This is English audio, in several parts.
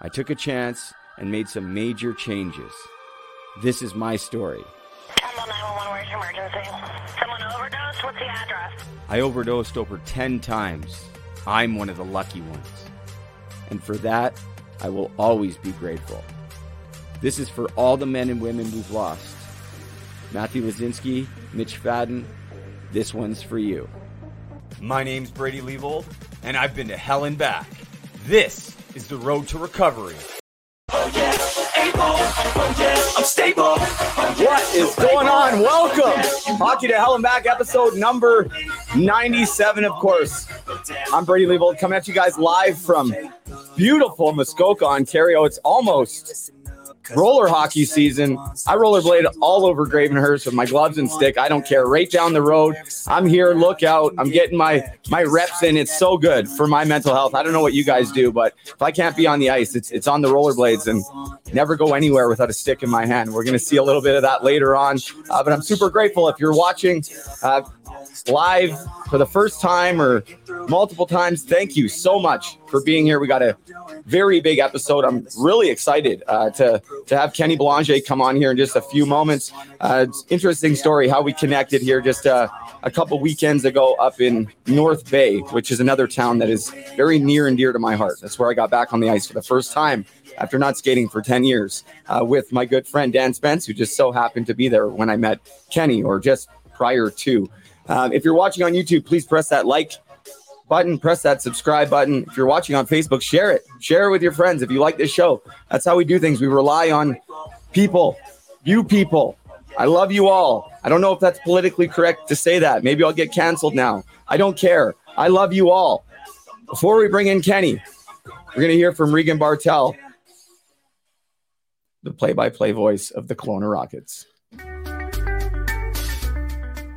I took a chance and made some major changes. This is my story. 911, where's your emergency? Someone overdosed? What's the address? I overdosed over 10 times. I'm one of the lucky ones. And for that, I will always be grateful. This is for all the men and women we've lost. Matthew Lazinski, Mitch Fadden, this one's for you. My name's Brady Leavold, and I've been to hell and back. This is the road to recovery. oh yeah i'm stable What is going on? Welcome. Hockey to Hell and Back, episode number 97, of course. I'm Brady Leavold coming at you guys live from beautiful Muskoka, Ontario. It's almost roller hockey season. I rollerblade all over Gravenhurst with my gloves and stick. I don't care. Right down the road. I'm here. Look out. I'm getting my my reps in. It's so good for my mental health. I don't know what you guys do, but if I can't be on the ice, it's it's on the rollerblades and never go anywhere without a stick in my hand. We're going to see a little bit of that later on. Uh, but I'm super grateful if you're watching. Uh, live for the first time or multiple times, thank you so much for being here. We got a very big episode. I'm really excited uh, to to have Kenny Belanger come on here in just a few moments. Uh, interesting story how we connected here just uh, a couple weekends ago up in North Bay, which is another town that is very near and dear to my heart. That's where I got back on the ice for the first time after not skating for 10 years uh, with my good friend Dan Spence, who just so happened to be there when I met Kenny or just prior to. Um, if you're watching on YouTube, please press that like button, press that subscribe button. If you're watching on Facebook, share it. Share it with your friends if you like this show. That's how we do things. We rely on people, you people. I love you all. I don't know if that's politically correct to say that. Maybe I'll get canceled now. I don't care. I love you all. Before we bring in Kenny, we're going to hear from Regan Bartel, the play by play voice of the Kelowna Rockets.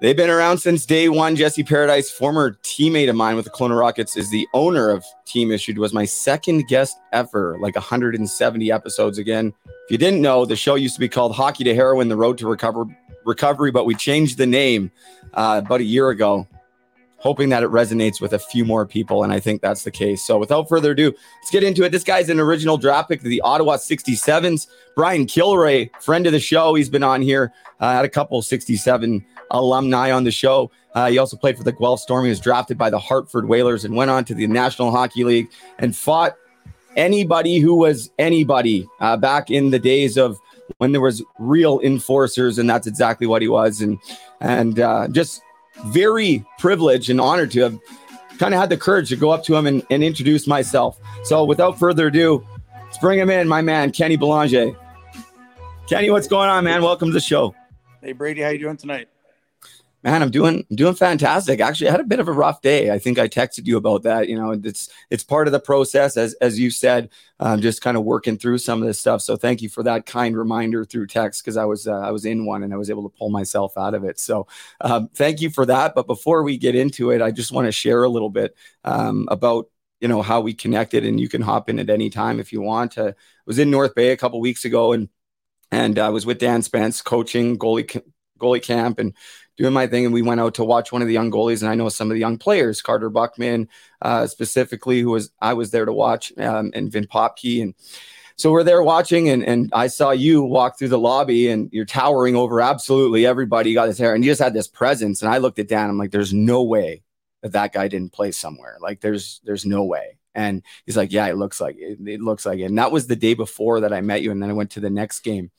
They've been around since day one. Jesse Paradise, former teammate of mine with the Kelowna Rockets, is the owner of Team Issued. Was my second guest ever, like 170 episodes. Again, if you didn't know, the show used to be called Hockey to Heroin: The Road to Recover Recovery, but we changed the name uh, about a year ago, hoping that it resonates with a few more people, and I think that's the case. So, without further ado, let's get into it. This guy's an original draft pick of the Ottawa 67s. Brian Kilrea, friend of the show, he's been on here. Uh, had a couple 67 alumni on the show. Uh, he also played for the Guelph Storm. He was drafted by the Hartford Whalers and went on to the National Hockey League and fought anybody who was anybody uh, back in the days of when there was real enforcers, and that's exactly what he was. And and uh, just very privileged and honored to have kind of had the courage to go up to him and, and introduce myself. So without further ado, let's bring him in, my man, Kenny Belanger. Kenny, what's going on, man? Welcome to the show. Hey Brady, how you doing tonight? Man, I'm doing I'm doing fantastic. Actually, I had a bit of a rough day. I think I texted you about that. You know, it's it's part of the process, as as you said. Um, just kind of working through some of this stuff. So thank you for that kind reminder through text because I was uh, I was in one and I was able to pull myself out of it. So um, thank you for that. But before we get into it, I just want to share a little bit um, about you know how we connected, and you can hop in at any time if you want. Uh, I was in North Bay a couple weeks ago and and I was with Dan Spence coaching goalie goalie camp and doing my thing. And we went out to watch one of the young goalies, and I know some of the young players, Carter Buckman uh, specifically, who was I was there to watch, um, and Vin Popke, and so we're there watching, and and I saw you walk through the lobby, and you're towering over absolutely everybody. You got his hair, and you just had this presence. And I looked at Dan. I'm like, there's no way that that guy didn't play somewhere. Like, there's there's no way. And he's like, yeah, it looks like it. It looks like it. And that was the day before that I met you. And then I went to the next game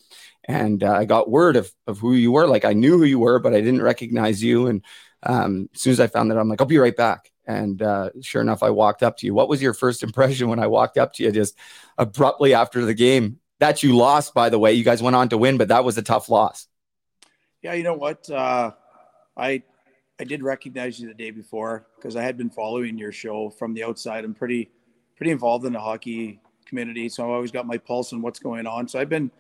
and uh, I got word of, of who you were. Like I knew who you were, but I didn't recognize you. And um, as soon as I found that, I'm like, I'll be right back. And uh, sure enough, I walked up to you. What was your first impression when I walked up to you just abruptly after the game? That you lost, by the way. You guys went on to win, but that was a tough loss. Yeah, you know what? Uh, I I did recognize you the day before because I had been following your show from the outside. I'm pretty pretty involved in the hockey community, so I've always got my pulse on what's going on. So I've been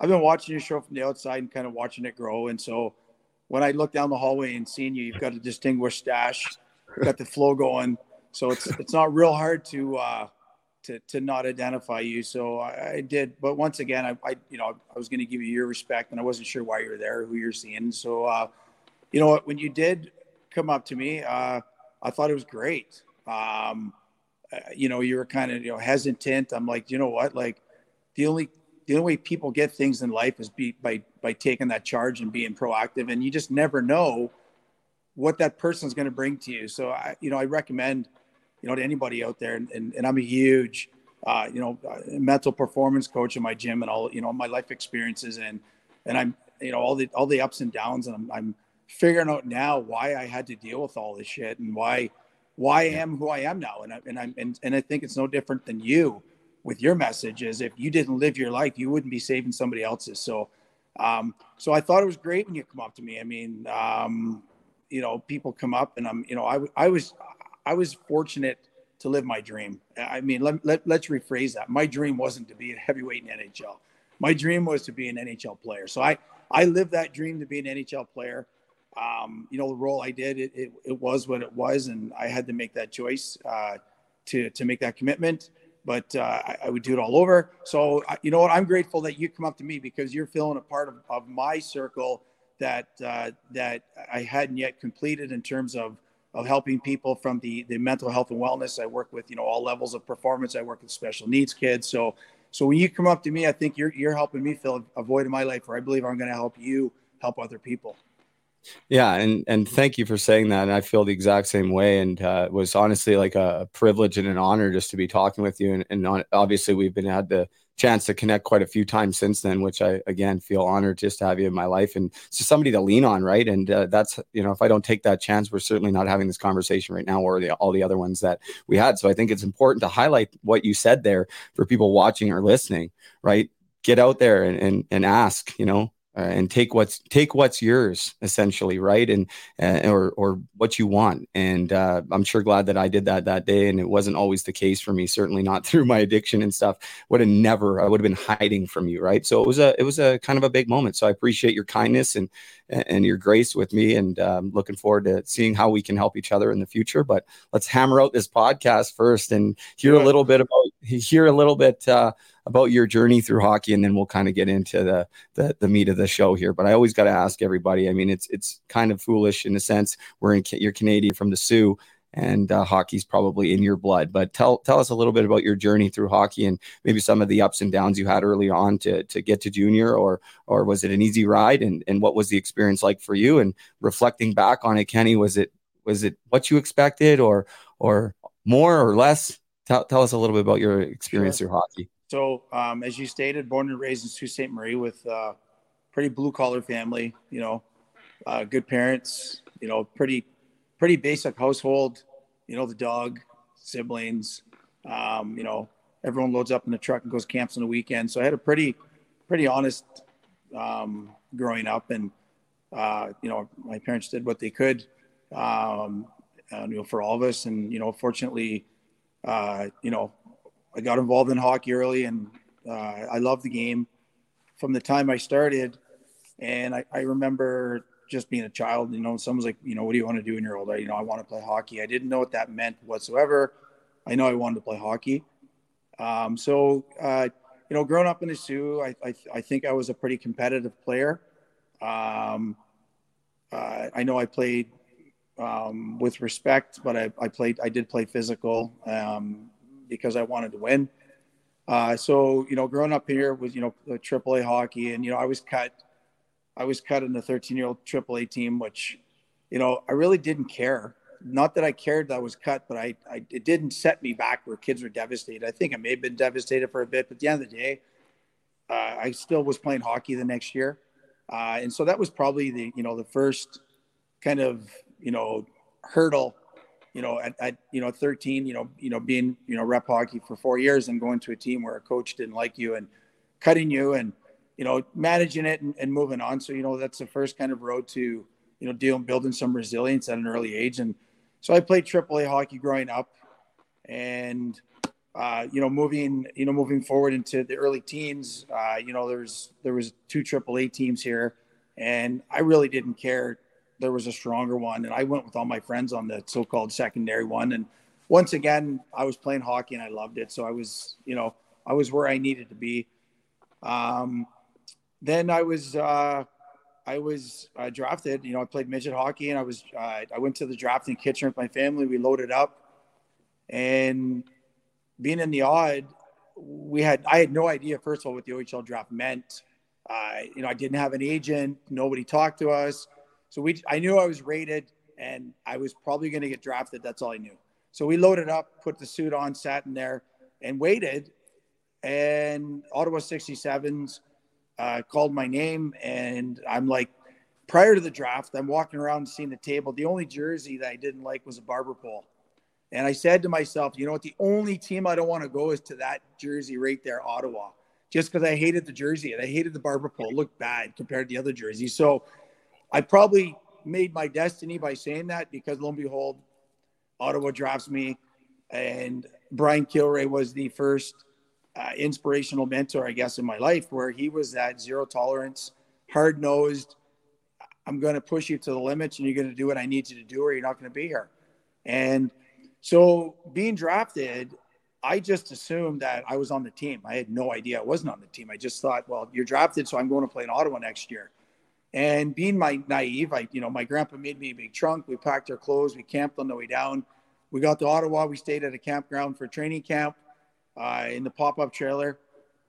I've been watching your show from the outside and kind of watching it grow. And so when I look down the hallway and seeing you, you've got a distinguished stash, got the flow going. So it's it's not real hard to uh, to to not identify you. So I, I did, but once again, I, I you know I was going to give you your respect, and I wasn't sure why you were there, who you're seeing. So uh, you know what, when you did come up to me, uh, I thought it was great. Um, uh, you know, you were kind of you know hesitant. I'm like, you know what, like the only the only way people get things in life is be, by by taking that charge and being proactive and you just never know what that person is going to bring to you so i you know i recommend you know to anybody out there and, and, and i'm a huge uh, you know uh, mental performance coach in my gym and all you know my life experiences and and i'm you know all the all the ups and downs and i'm, I'm figuring out now why i had to deal with all this shit and why why i am who i am now and, I, and i'm and, and i think it's no different than you with your message is if you didn't live your life, you wouldn't be saving somebody else's. So, um, so I thought it was great when you come up to me. I mean, um, you know, people come up and I'm, you know, I, I was, I was fortunate to live my dream. I mean, let, let, let's rephrase that. My dream wasn't to be a heavyweight in NHL. My dream was to be an NHL player. So I, I lived that dream to be an NHL player. Um, you know, the role I did, it, it, it, was what it was. And I had to make that choice, uh, to, to make that commitment but uh, I, I, would do it all over. So, you know what? I'm grateful that you come up to me because you're feeling a part of, of my circle that uh, that I hadn't yet completed in terms of of helping people from the the mental health and wellness. I work with you know all levels of performance. I work with special needs kids. So, so when you come up to me, I think you're you're helping me fill a void in my life, where I believe I'm going to help you help other people. Yeah, and and thank you for saying that. And I feel the exact same way. And uh, it was honestly like a privilege and an honor just to be talking with you. And, and obviously, we've been had the chance to connect quite a few times since then, which I again feel honored just to have you in my life and just somebody to lean on, right? And uh, that's you know, if I don't take that chance, we're certainly not having this conversation right now, or the, all the other ones that we had. So I think it's important to highlight what you said there for people watching or listening, right? Get out there and and, and ask, you know, uh, and take what's take what's yours essentially right? And uh, or or what you want. And uh, i'm sure glad that i did that that day and it wasn't always the case for me certainly not through my addiction and stuff. Would have never i would have been hiding from you right? So it was a it was a kind of a big moment. So i appreciate your kindness and and your grace with me and um, looking forward to seeing how we can help each other in the future. But let's hammer out this podcast first and hear a little bit about hear a little bit uh, about your journey through hockey, and then we'll kind of get into the, the the meat of the show here. But I always got to ask everybody. I mean, it's it's kind of foolish in a sense. We're in you're Canadian from the Soo, and uh, hockey's probably in your blood. But tell tell us a little bit about your journey through hockey and maybe some of the ups and downs you had early on to to get to junior, or or was it an easy ride? And and what was the experience like for you? And reflecting back on it, Kenny, was it was it what you expected, or or more or less? Tell, tell us a little bit about your experience sure. through hockey. So, um, as you stated, born and raised in Sault Ste. Marie with a pretty blue collar family, you know, uh, good parents, you know, pretty, pretty basic household, you know, the dog, siblings, um, you know, everyone loads up in the truck and goes camps on the weekend. So I had a pretty, pretty honest um, growing up, and uh, you know, my parents did what they could, um, uh, you know, for all of us, and you know, fortunately, uh, you know, I got involved in hockey early, and uh, I loved the game from the time I started. And I, I, remember just being a child, you know, someone's like, you know, what do you want to do when you're older? You know, I want to play hockey. I didn't know what that meant whatsoever. I know I wanted to play hockey. Um, so, uh, you know, growing up in the Soo, I, I, I, think I was a pretty competitive player. Um, uh, I know I played um, with respect, but I, I, played, I did play physical. Um, because I wanted to win. Uh, so you know, growing up here was you know AAA hockey, and you know I was cut. I was cut in the 13 year old AAA team, which you know I really didn't care. Not that I cared that I was cut, but I, I it didn't set me back where kids were devastated. I think I may have been devastated for a bit, but at the end of the day, uh, I still was playing hockey the next year, uh, and so that was probably the you know the first kind of you know hurdle you know, at, at, you know 13, you know, you know, being you know rep hockey for four years and going to a team where a coach didn't like you and cutting you and you know managing it and, and moving on. So you know that's the first kind of road to you know dealing building some resilience at an early age. And so I played AAA hockey growing up, and uh, you know moving you know moving forward into the early teens, uh, you know there's there was two AAA teams here, and I really didn't care there was a stronger one, and I went with all my friends on the so-called secondary one. And once again, I was playing hockey and I loved it, so I was, you know, I was where I needed to be. Um, then I was, uh, I was uh, drafted. You know, I played midget hockey, and I was, uh, I went to the draft in Kitchener with my family. We loaded up, and being in the odd, we had, I had no idea first of all what the OHL draft meant. Uh, you know, I didn't have an agent. Nobody talked to us. So we, I knew I was rated and I was probably going to get drafted. That's all I knew. So we loaded up, put the suit on, sat in there, and waited. And Ottawa 67s uh, called my name, and I'm like, prior to the draft, I'm walking around seeing the table. The only jersey that I didn't like was a barber pole. And I said to myself, you know what? The only team I don't want to go is to that jersey right there, Ottawa, just because I hated the jersey and I hated the barber pole. It looked bad compared to the other jerseys. So I probably made my destiny by saying that because lo and behold, Ottawa drafts me, and Brian Kilrea was the first uh, inspirational mentor, I guess, in my life, where he was that zero tolerance, hard nosed. I'm going to push you to the limits, and you're going to do what I need you to do, or you're not going to be here. And so, being drafted, I just assumed that I was on the team. I had no idea I wasn't on the team. I just thought, well, you're drafted, so I'm going to play in Ottawa next year. And being my naive, I, you know, my grandpa made me a big trunk. We packed our clothes. We camped on the way down. We got to Ottawa. We stayed at a campground for training camp uh, in the pop-up trailer,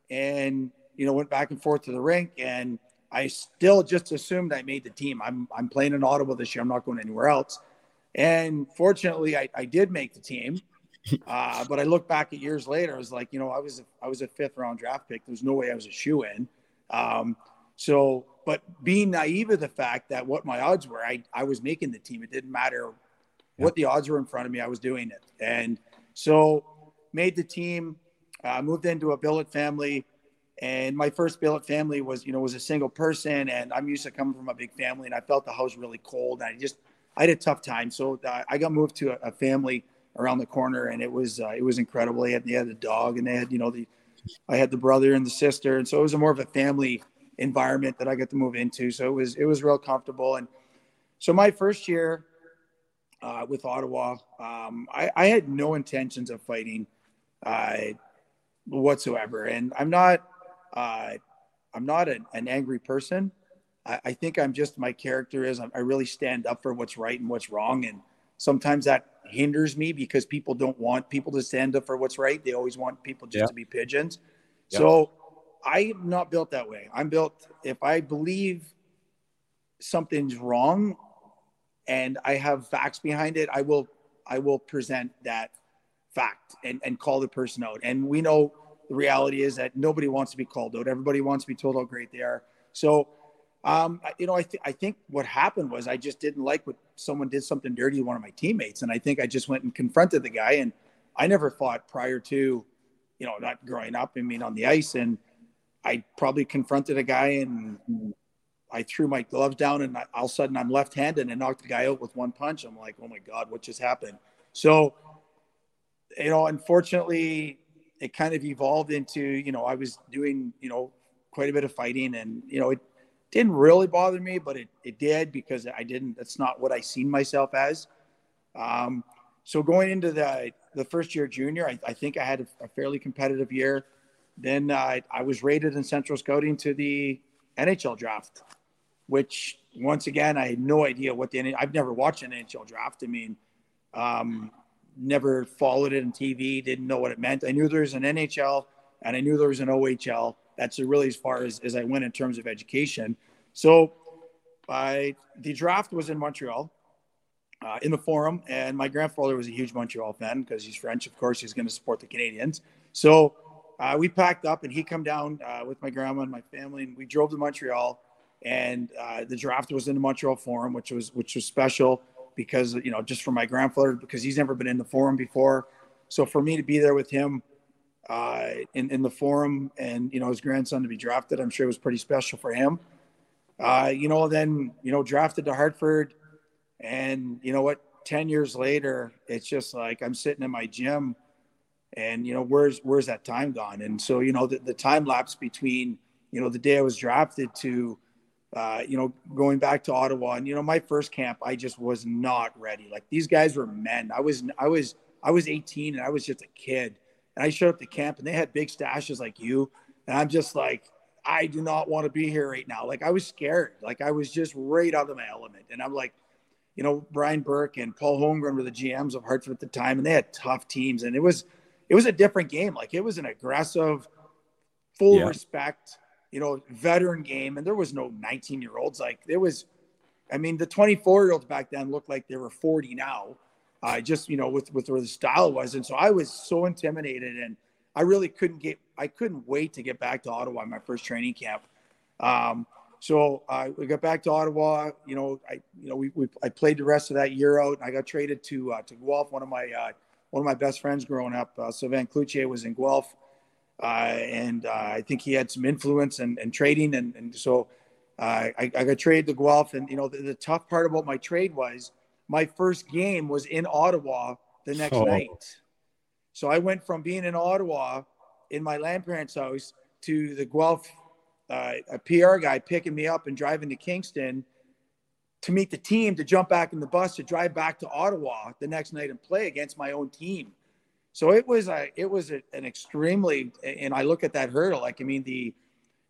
and you know, went back and forth to the rink. And I still just assumed I made the team. I'm I'm playing in Ottawa this year. I'm not going anywhere else. And fortunately, I, I did make the team. Uh, but I look back at years later, I was like, you know, I was a, I was a fifth round draft pick. There's no way I was a shoe in. Um, so but being naive of the fact that what my odds were, I, I was making the team. It didn't matter what the odds were in front of me, I was doing it. And so made the team, uh, moved into a billet family. And my first billet family was, you know, was a single person, and I'm used to coming from a big family, and I felt the house really cold, and I just, I had a tough time. So uh, I got moved to a, a, family around the corner, and it was, uh, it was incredible. They had, they had a dog, and they had, you know, the, I had the brother and the sister, and so it was a more of a family environment that I got to move into. So it was, it was real comfortable. And so my first year uh, with Ottawa, um, I, I, had no intentions of fighting uh, whatsoever, and I'm not uh, I'm not an, an angry person. I, I, think I'm just my character is I really stand up for what's right and what's wrong. And sometimes that hinders me because people don't want people to stand up for what's right. They always want people just yeah. to be pigeons. Yeah. So I'm not built that way. I'm built if I believe something's wrong and I have facts behind it, I will I will present that fact and, and call the person out. And we know the reality is that nobody wants to be called out. Everybody wants to be told how great they are. So, um, you know, I, th- I think what happened was I just didn't like what someone did something dirty to one of my teammates. And I think I just went and confronted the guy. And I never fought prior to, you know, not growing up, I mean, on the ice. And I probably confronted a guy and I threw my gloves down and I, all of a sudden I'm left handed and knocked the guy out with one punch. I'm like, oh my God, what just happened? So, you know, unfortunately, it kind of evolved into, you know, I was doing, you know, quite a bit of fighting and, you know, it didn't really bother me, but it, it did because I didn't, that's not what I seen myself as. Um, so going into the, the first year junior, I, I think I had a, a fairly competitive year. Then uh, I was rated in central scouting to the NHL draft, which once again, I had no idea what the, I've never watched an NHL draft. I mean, um, never followed it on TV, didn't know what it meant. I knew there was an NHL and I knew there was an OHL. That's really as far as, as I went in terms of education. So I, the draft was in Montreal uh, in the forum, and my grandfather was a huge Montreal fan because he's French. Of course, he's going to support the Canadiens. So uh, we packed up, and he come down uh, with my grandma and my family, and we drove to Montreal. And uh, the draft was in the Montreal Forum, which was which was special because you know just for my grandfather because he's never been in the forum before. So for me to be there with him uh, in in the forum and you know his grandson to be drafted, I'm sure it was pretty special for him. Uh, you know, then you know drafted to Hartford, and you know what? Ten years later, it's just like I'm sitting in my gym, and you know where's where's that time gone? And so you know the, the time lapse between you know the day I was drafted to uh, you know, going back to Ottawa and, you know, my first camp, I just was not ready. Like these guys were men. I was, I was, I was 18 and I was just a kid and I showed up to camp and they had big stashes like you. And I'm just like, I do not want to be here right now. Like I was scared. Like I was just right out of my element. And I'm like, you know, Brian Burke and Paul Holmgren were the GMs of Hartford at the time, and they had tough teams. And it was, it was a different game. Like it was an aggressive, full yeah. respect you know, veteran game, and there was no 19 year olds. Like there was, I mean, the 24 year olds back then looked like they were 40 now. Uh, just you know, with with where the style was, and so I was so intimidated, and I really couldn't get, I couldn't wait to get back to Ottawa, my first training camp. Um, so uh, we got back to Ottawa. You know, I you know we, we I played the rest of that year out. And I got traded to uh, to Guelph. One of my uh, one of my best friends growing up, uh, Sylvain Cloutier, was in Guelph. Uh, and uh, I think he had some influence and, and trading, and, and so uh, I, I, got traded to Guelph. And you know, the, the, tough part about my trade was my first game was in Ottawa the next oh. night. So I went from being in Ottawa in my grandparents' house to the Guelph uh, a PR guy picking me up and driving to Kingston to meet the team to jump back in the bus to drive back to Ottawa the next night and play against my own team. So it was a it was a, an extremely and I look at that hurdle like I mean the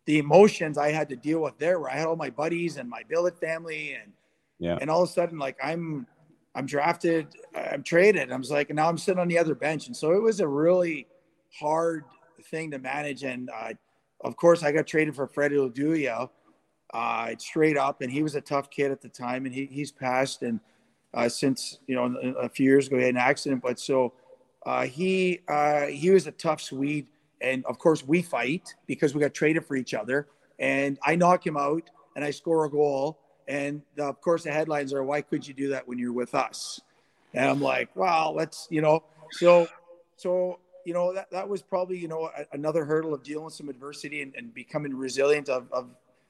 the emotions I had to deal with there where I had all my buddies and my billet family and yeah. and all of a sudden like I'm I'm drafted I'm traded. I'm like now I'm sitting on the other bench. And so it was a really hard thing to manage. And uh, of course I got traded for Freddie Leduya uh, straight up and he was a tough kid at the time and he, he's passed and uh, since you know a few years ago he had an accident but so uh, he uh, he was a tough Swede, and of course we fight because we got traded for each other. And I knock him out, and I score a goal. And of course the headlines are, "Why could you do that when you're with us?" And I'm like, "Well, let's you know." So so you know, that, that was probably, you know, another hurdle of dealing with some adversity and, and becoming resilient of, of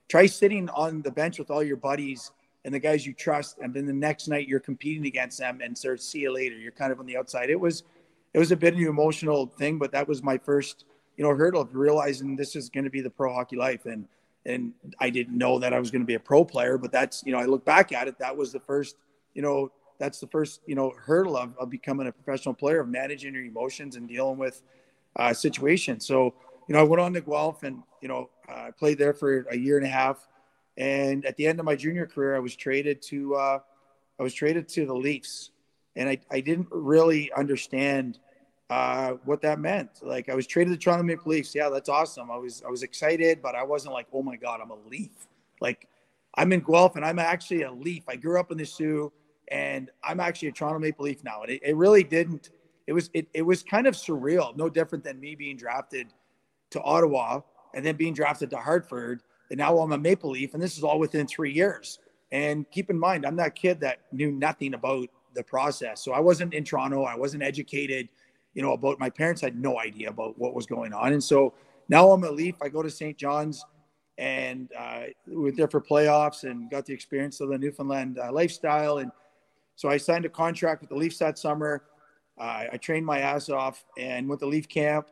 try sitting on the bench with all your buddies and the guys you trust. And then the next night you're competing against them and sort of see you later. You're kind of on the outside. It was, it was a bit of an emotional thing, but that was my first, you know, hurdle of realizing this is going to be the pro hockey life. And, and I didn't know that I was going to be a pro player, but that's, you know, I look back at it, that was the first, you know, that's the first, you know, hurdle of, of becoming a professional player, of managing your emotions and dealing with uh, situations. So, you know, I went on to Guelph and, you know, I played there for a year and a half. And at the end of my junior career, I was traded to, uh, I was traded to the Leafs. And I, I didn't really understand uh, what that meant. Like I was traded to Toronto Maple Leafs. Yeah, that's awesome. I was, I was excited, but I wasn't like, oh my God, I'm a Leaf. Like I'm in Guelph and I'm actually a Leaf. I grew up in the Soo and I'm actually a Toronto Maple Leaf now. And it, it really didn't. It was it, it was kind of surreal, no different than me being drafted to Ottawa and then being drafted to Hartford, and now I'm a Maple Leaf, and this is all within three years. And keep in mind, I'm that kid that knew nothing about the process, so I wasn't in Toronto. I wasn't educated, you know, about my parents had no idea about what was going on, and so now I'm a Leaf. I go to St. John's and uh, we there for playoffs and got the experience of the Newfoundland uh, lifestyle and so I signed a contract with the Leafs that summer. Uh, I trained my ass off and went to Leaf camp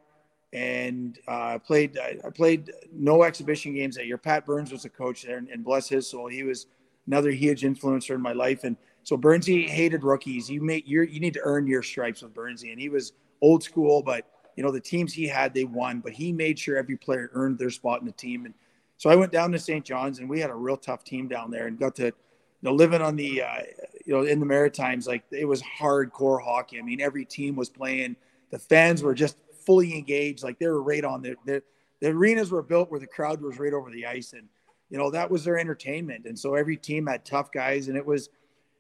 and uh, played. I played no exhibition games that year. Pat Burns was the coach there, and, and bless his soul, he was another huge influencer in my life. And so Burnsy hated rookies. You make you you need to earn your stripes with Burnsy, and he was old school, but you know the teams he had they won, but he made sure every player earned their spot in the team. And so I went down to St. John's, and we had a real tough team down there, and got to you know, living on the, uh, you know, in the Maritimes, like it was hardcore hockey. I mean, every team was playing. The fans were just fully engaged. Like they were right on the, the, the arenas were built where the crowd was right over the ice. And, you know, that was their entertainment. And so every team had tough guys and it was,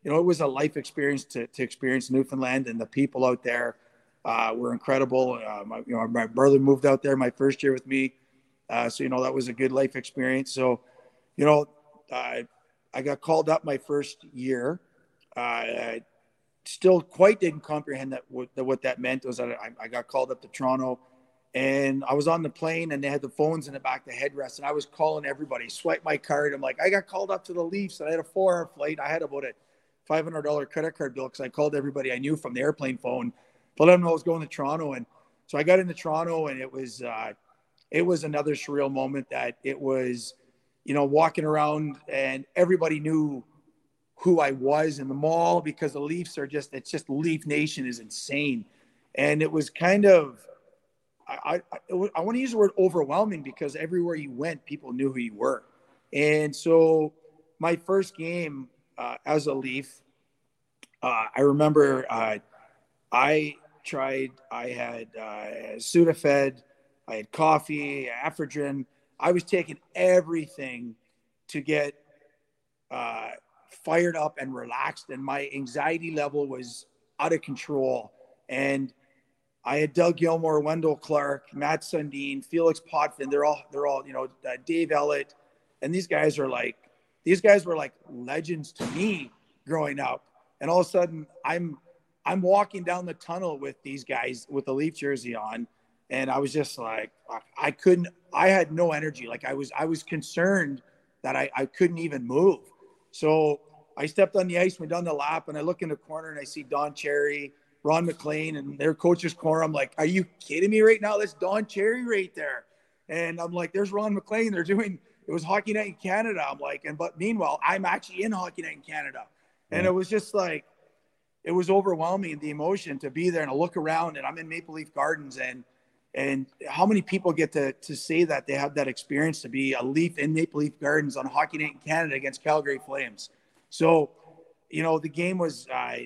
you know, it was a life experience to, to experience Newfoundland and the people out there uh, were incredible. Uh, my, you know, my brother moved out there my first year with me. Uh, so, you know, that was a good life experience. So, you know, uh, I got called up my first year. I still quite didn't comprehend that what, that what that meant was that I, I, got called up to Toronto, and I was on the plane and they had the phones in the back, the headrest, and I was calling everybody, swipe my card. I'm like, I got called up to the Leafs, and I had a four-hour flight. I had about a five hundred dollar credit card bill because I called everybody I knew from the airplane phone to let them know I was going to Toronto, and so I got into Toronto, and it was uh, it was another surreal moment that it was you know, walking around and everybody knew who I was in the mall because the Leafs are just, it's just Leaf Nation is insane. And it was kind of, I, I, I want to use the word overwhelming because everywhere you went, people knew who you were. And so my first game uh, as a Leaf, uh, I remember uh, I tried, I had uh, Sudafed, I had coffee, Ephedrine, I was taking everything to get uh, fired up and relaxed, and my anxiety level was out of control. And I had Doug Gilmour, Wendel Clark, Mats Sundin, Felix Potvin. They're all they're all you know uh, Dave Ellett, and these guys are like these guys were like legends to me growing up. And all of a sudden, I'm I'm walking down the tunnel with these guys with the Leaf jersey on, and I was just like, I couldn't, I had no energy. Like I was, I was concerned that I, I couldn't even move. So I stepped on the ice, went down the lap, and I look in the corner and I see Don Cherry, Ron MacLean, and their coach's corner. I'm like, are you kidding me right now? That's Don Cherry right there. And I'm like, there's Ron MacLean. They're doing, it was Hockey Night in Canada. I'm like, and but meanwhile, I'm actually in Hockey Night in Canada. And it was just like, it was overwhelming the emotion to be there and to look around and I'm in Maple Leaf Gardens and and how many people get to, to say that they have that experience to be a Leaf in Maple Leaf Gardens on Hockey Night in Canada against Calgary Flames? So, you know, the game was, uh,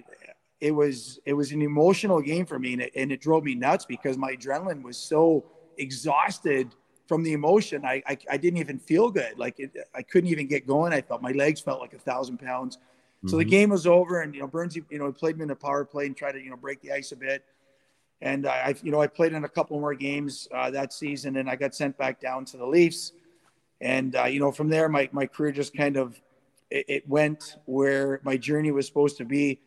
it was, it was an emotional game for me, and it, and it drove me nuts because my adrenaline was so exhausted from the emotion. I, I, I didn't even feel good. Like it, I couldn't even get going. I felt my legs felt like a thousand pounds. So mm-hmm. the game was over, and you know, Burns, you know, played me in the power play and tried to, you know, break the ice a bit and I, you know, I played in a couple more games uh, that season, and I got sent back down to the Leafs. And uh, you know, from there, my my career just kind of it, it, went where my journey was supposed to be.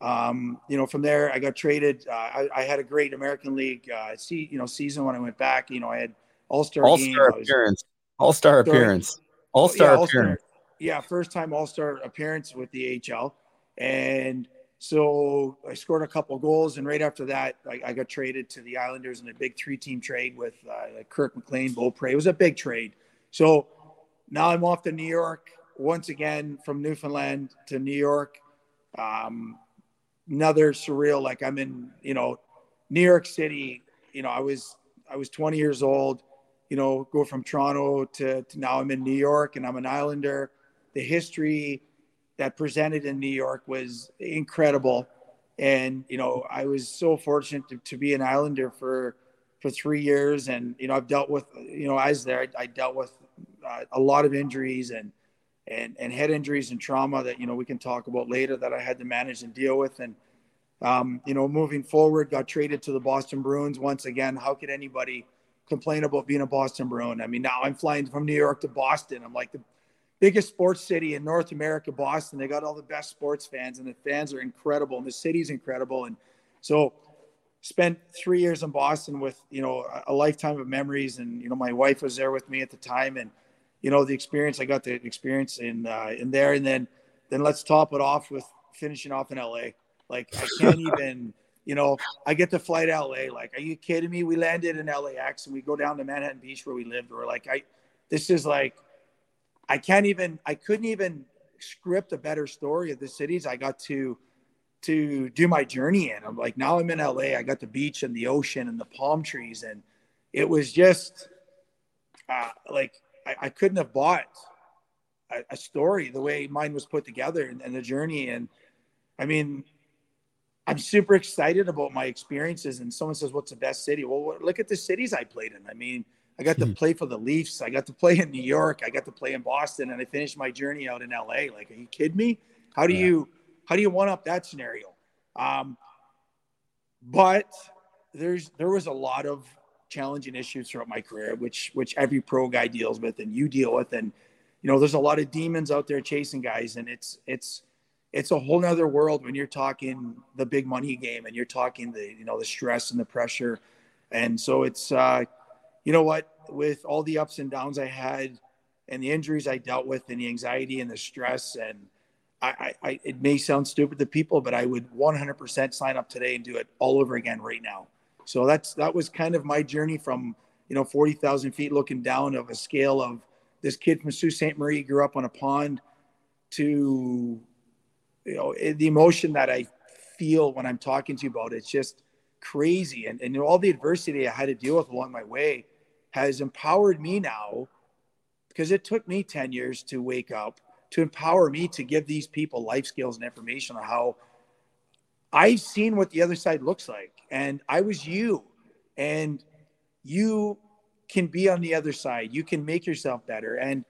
Um, you know, from there I got traded. Uh, I, I, had a great American League uh, see, you know, season when I went back. You know, I had All Star All Star appearance, All Star appearance, All Star yeah, appearance. Yeah, first time All Star appearance with the AHL, and so I scored a couple goals, and right after that, I, I, got traded to the Islanders in a big three-team trade with uh, Kirk McLean, Beaupre. It was a big trade. So now I'm off to New York once again from Newfoundland to New York. Um, another surreal, like I'm in, you know, New York City. You know, I was I was 20 years old. You know, go from Toronto to, to now I'm in New York, and I'm an Islander. The history that presented in New York was incredible. And, you know, I was so fortunate to, to be an Islander for, for three years. And, you know, I've dealt with, you know, I was there, I, I dealt with uh, a lot of injuries and, and, and head injuries and trauma that, you know, we can talk about later that I had to manage and deal with. And, um, you know, moving forward, got traded to the Boston Bruins once again. How could anybody complain about being a Boston Bruin? I mean, now I'm flying from New York to Boston. I'm like the biggest sports city in North America, Boston. They got all the best sports fans, and the fans are incredible, and the city's incredible. And so, spent three years in Boston with you know a lifetime of memories, and you know my wife was there with me at the time, and you know the experience I got the experience in uh, in there, and then then let's top it off with finishing off in LA. Like I can't even. You know, I get to fly to LA. Like, are you kidding me? We landed in LAX and we go down to Manhattan Beach where we lived. We're like, I, this is like I can't even, I couldn't even script a better story of the cities I got to to do my journey in. I'm like, now I'm in LA. I got the beach and the ocean and the palm trees, and it was just uh, like I, I, couldn't have bought a, a, story the way mine was put together and, and the journey. And I mean, I'm super excited about my experiences. And someone says, "What's the best city?" Well, look at the cities I played in. I mean, I got to hmm. play for the Leafs. I got to play in New York. I got to play in Boston, and I finished my journey out in LA. Like, are you kidding me? How do yeah. you how do you one up that scenario? Um, but there's there was a lot of challenging issues throughout my career, which which every pro guy deals with, and you deal with, and you know, there's a lot of demons out there chasing guys, and it's it's it's a whole nother world when you're talking the big money game and you're talking the you know the stress and the pressure, and so it's uh, you know what? With all the ups and downs I had and the injuries I dealt with and the anxiety and the stress and I, I, it may sound stupid to people, but I would 100% sign up today and do it all over again right now. So that's that was kind of my journey from you know 40,000 feet looking down of a scale of this kid from Sault Ste. Marie grew up on a pond to you know eh, the emotion that I feel when I'm talking to you about it, it's just crazy and, and all the adversity I had to deal with along my way has empowered me now because it took me 10 years to wake up to empower me to give these people life skills and information on how I've seen what the other side looks like. And I was you. And you can be on the other side. You can make yourself better. And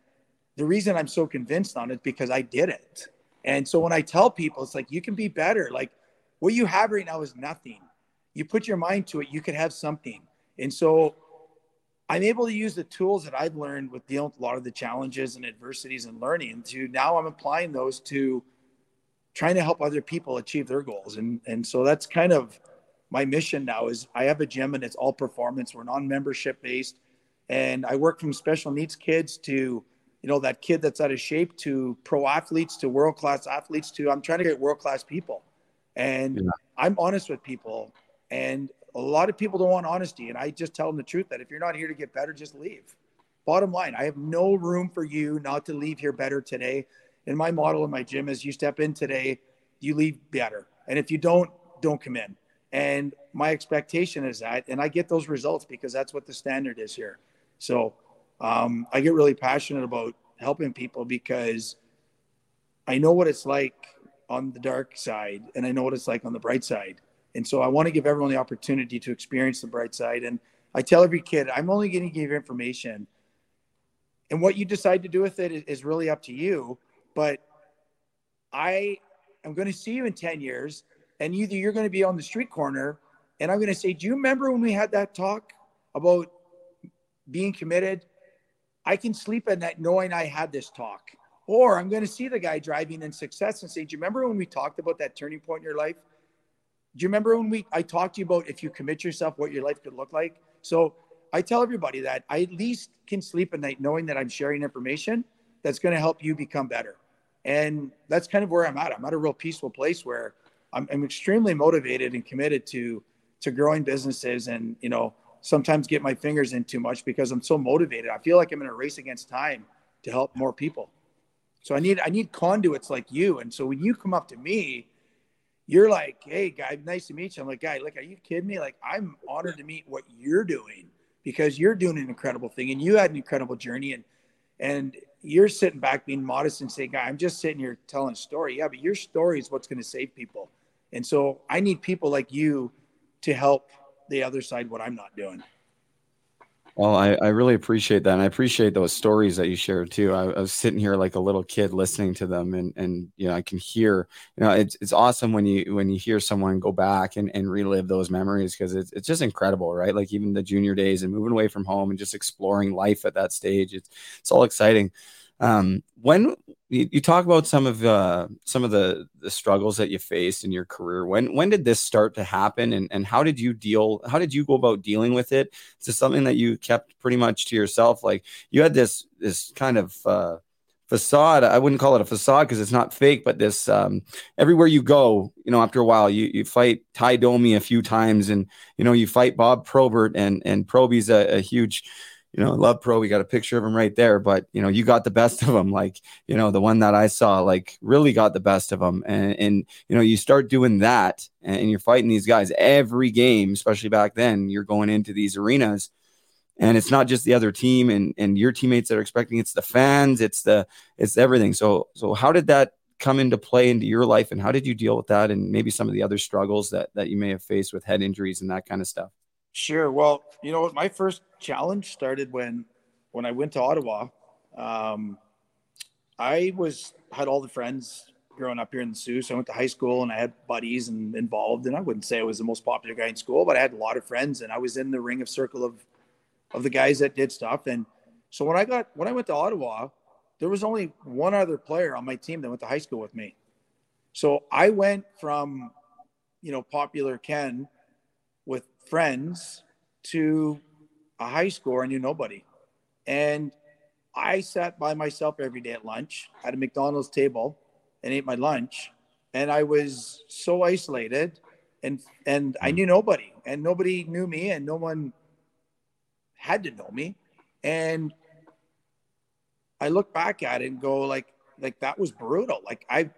the reason I'm so convinced on it because I did it. And so when I tell people, it's like, you can be better. Like what you have right now is nothing. You put your mind to it, you could have something. And so I'm able to use the tools that I've learned with dealing with a lot of the challenges and adversities and learning to now I'm applying those to trying to help other people achieve their goals. And and so that's kind of my mission now is I have a gym and it's all performance. We're non-membership based. And I work from special needs kids to, you know, that kid that's out of shape to pro athletes to world-class athletes to I'm trying to get world-class people. And yeah. I'm honest with people. And a lot of people don't want honesty. And I just tell them the truth that if you're not here to get better, just leave. Bottom line, I have no room for you not to leave here better today. And my model in my gym is you step in today, you leave better. And if you don't, don't come in. And my expectation is that, and I get those results because that's what the standard is here. So um, I get really passionate about helping people because I know what it's like on the dark side and I know what it's like on the bright side. And so I want to give everyone the opportunity to experience the bright side. And I tell every kid, I'm only going to give information. And what you decide to do with it is really up to you. But I am going to see you in 10 years, and either you're going to be on the street corner, and I'm going to say, Do you remember when we had that talk about being committed? I can sleep at night knowing I had this talk. Or I'm going to see the guy driving in success and say, Do you remember when we talked about that turning point in your life? Do you remember when we I talked to you about if you commit yourself, what your life could look like? So I tell everybody that I at least can sleep at night knowing that I'm sharing information that's going to help you become better. And that's kind of where I'm at. I'm at a real peaceful place where I'm, I'm extremely motivated and committed to to growing businesses and you know sometimes get my fingers in too much because I'm so motivated. I feel like I'm in a race against time to help more people. So I need I need conduits like you. And so when you come up to me, you're like, "Hey, guy, nice to meet you." I'm like, "Guy, look, are you kidding me? Like, I'm honored to meet what you're doing because you're doing an incredible thing and you had an incredible journey and and you're sitting back being modest and saying, "Guy, I'm just sitting here telling a story." Yeah, but your story is what's going to save people. And so I need people like you to help the other side what I'm not doing. Well, I, I really appreciate that. And I appreciate those stories that you shared too. I, I, was sitting here like a little kid listening to them and, and, you know, I can hear, you know, it's, it's awesome when you, when you hear someone go back and, and relive those memories because it's, it's just incredible, right? Like even the junior days and moving away from home and just exploring life at that stage. It's, it's all exciting. Um, when you, you, talk about some of uh, some of the the struggles that you faced in your career, when when did this start to happen, and and how did you deal? How did you go about dealing with it? Is this something that you kept pretty much to yourself? Like you had this this kind of uh, facade. I wouldn't call it a facade because it's not fake, but this um, everywhere you go, you know, after a while, you you fight Ty Domi a few times, and you know you fight Bob Probert, and and Proby's a, a huge you know, love pro. We got a picture of him right there, but you know, you got the best of him. Like, you know, the one that I saw, like, really got the best of him. And, and you know, you start doing that, and you're fighting these guys every game, especially back then. You're going into these arenas, and it's not just the other team and and your teammates that are expecting. It's the fans. It's the it's everything. So so how did that come into play into your life, and how did you deal with that, and maybe some of the other struggles that that you may have faced with head injuries and that kind of stuff? Sure. Well, you know my first challenge started when when I went to Ottawa. Um, I was had all the friends growing up here in the Soo. So I went to high school and I had buddies and involved. And I wouldn't say I was the most popular guy in school, but I had a lot of friends and I was in the ring of circle of of the guys that did stuff. And so when I got when I went to Ottawa, there was only one other player on my team that went to high school with me. So I went from, you know, popular Ken friends to a high school. I knew nobody. And I sat by myself every day at lunch at a McDonald's table and ate my lunch. And I was so isolated and and I hmm. knew nobody and nobody knew me and no one had to know me. And I look back at it and go like like that was brutal. Like I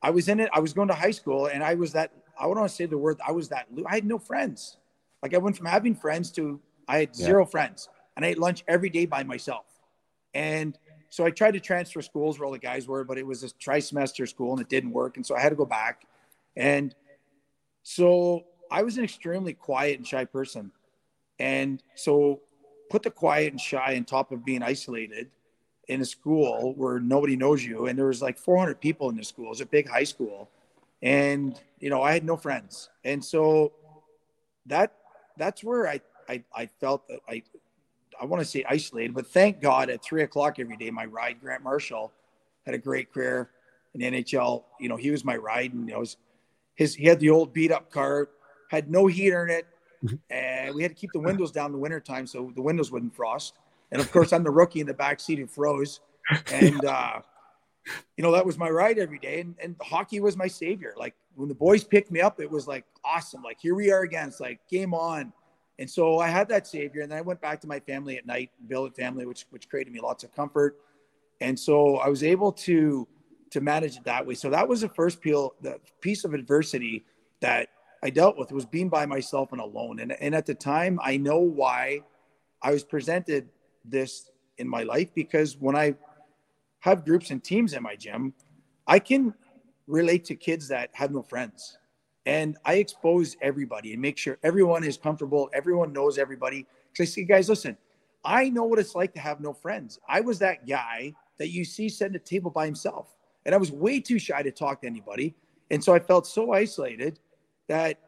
I was in it, I was going to high school and I was that I don't want to say the word I was that I had no friends. Like I went from having friends to I had zero yeah. friends and I ate lunch every day by myself. And so I tried to transfer schools where all the guys were, but it was a tri-semester school and it didn't work. And so I had to go back. And so I was an extremely quiet and shy person. And so put the quiet and shy on top of being isolated in a school where nobody knows you. And there was like 400 people in the school. It was a big high school. And, you know, I had no friends. And so that that's where I, I, I felt that I, I want to say isolated, but thank God at three o'clock every day, my ride, Grant Marshall, had a great career in NHL. You know, he was my ride, and it was his. He had the old beat up car, had no heater in it, mm-hmm. and we had to keep the windows down in the winter time so the windows wouldn't frost. And of course, I'm the rookie in the back seat who froze, and uh, you know that was my ride every day. And, and hockey was my savior. Like when the boys picked me up, it was like awesome. Like here we are again. It's like game on. And so I had that savior, and then I went back to my family at night, billet family, which which created me lots of comfort. And so I was able to to manage it that way. So that was the first peel, the piece of adversity that I dealt with was being by myself and alone. And and at the time, I know why I was presented this in my life because when I have groups and teams in my gym, I can relate to kids that have no friends. And I expose everybody and make sure everyone is comfortable, everyone knows everybody. Because I say, guys, listen, I know what it's like to have no friends. I was that guy that you see sitting at a table by himself. And I was way too shy to talk to anybody. And so I felt so isolated that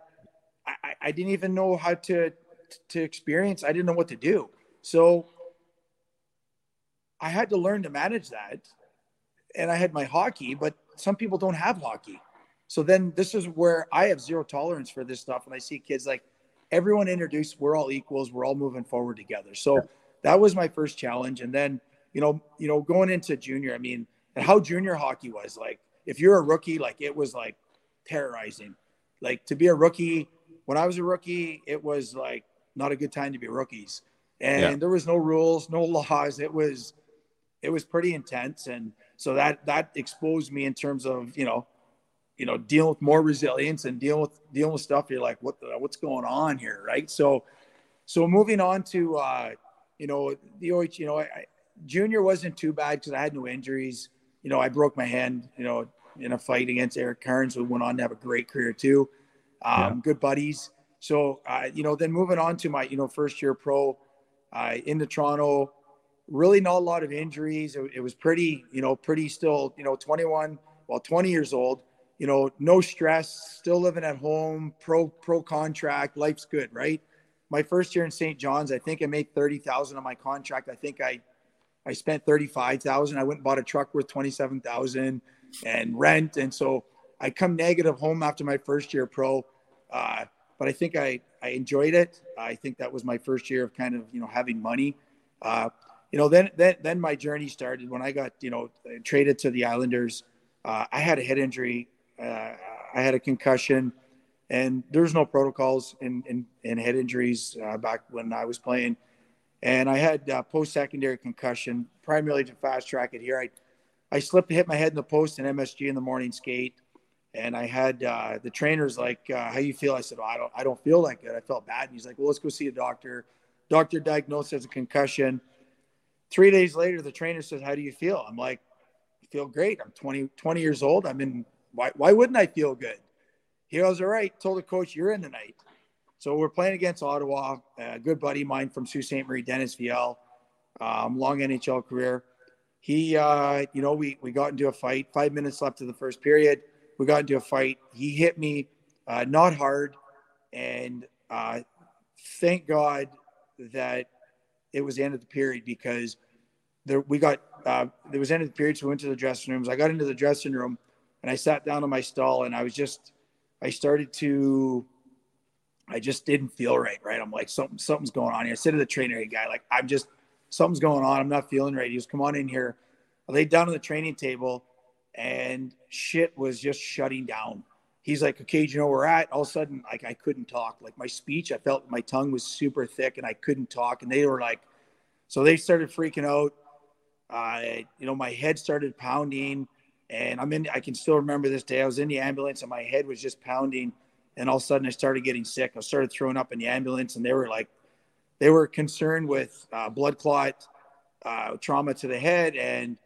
I, I didn't even know how to to experience. I didn't know what to do. So I had to learn to manage that and I had my hockey, but some people don't have hockey. So then this is where I have zero tolerance for this stuff. And I see kids like everyone introduced, we're all equals, we're all moving forward together. So that was my first challenge. And then, you know, you know, going into junior, I mean, and how junior hockey was like, if you're a rookie, like it was like terrorizing. Like to be a rookie, when I was a rookie, it was like not a good time to be rookies. And yeah. there was no rules, no laws. It was it was pretty intense. And so that that exposed me in terms of, you know, you know, dealing with more resilience and dealing with dealing with stuff. You're like, what the, what's going on here, right? So, so moving on to, uh, you know, the OH, you know, I, junior wasn't too bad because I had no injuries. You know, I broke my hand, you know, in a fight against Eric Cairns, who went on to have a great career too. Um, yeah. Good buddies. So, uh, you know, then moving on to my, you know, first year pro uh, into Toronto, really not a lot of injuries. It, it was pretty, you know, pretty still, you know, 21, well, 20 years old you know, no stress, still living at home, pro pro contract, life's good, right? My first year in St. John's, I think I made thirty thousand on my contract. I think I I spent thirty five thousand. I went and bought a truck worth twenty seven thousand and rent, and so I come negative home after my first year pro. Uh, but I think I I enjoyed it. I think that was my first year of kind of you know having money. Uh, you know, then then then my journey started when I got you know traded to the Islanders. Uh, I had a head injury uh, I had a concussion, and there's no protocols in, in, in head injuries uh, back when I was playing. And I had uh, post secondary concussion, primarily to fast track it here. I, I slipped, hit my head in the post in MSG in the morning skate. And I had uh, the trainer's like, uh, "How you feel?" I said, oh, "I don't, I don't feel that good. I felt bad." And he's like, "Well, let's go see a doctor." Doctor diagnosed as a concussion. Three days later, the trainer says, "How do you feel?" I'm like, "I feel great. I'm 20, 20 years old. I'm in why, why wouldn't I feel good? He goes, all right, told the coach, you're in tonight. So we're playing against Ottawa. A good buddy of mine from Sault Ste. Marie, Dennis Vial, um, long NHL career. He, uh, you know, we, we got into a fight. Five minutes left of the first period. We got into a fight. He hit me, uh, not hard. And uh, thank God that it was the end of the period because there, we got, uh, there was end of the period. So we went to the dressing rooms. I got into the dressing room and I sat down in my stall and I was just, I started to, I just didn't feel right. Right. I'm like, something, something's going on here. I said to the trainer, guy, like, I'm just, something's going on. I'm not feeling right. He was, come on in here. I laid down on the training table and shit was just shutting down. He's like, okay, you know where we're at? All of a sudden, like I couldn't talk. Like my speech, I felt my tongue was super thick and I couldn't talk. And they were like, so they started freaking out. Uh, you know, my head started pounding. And I'm in, I can still remember this day. I was in the ambulance and my head was just pounding. And all of a sudden I started getting sick. I started throwing up in the ambulance and they were like, they were concerned with uh, blood clot, uh, trauma to the head. And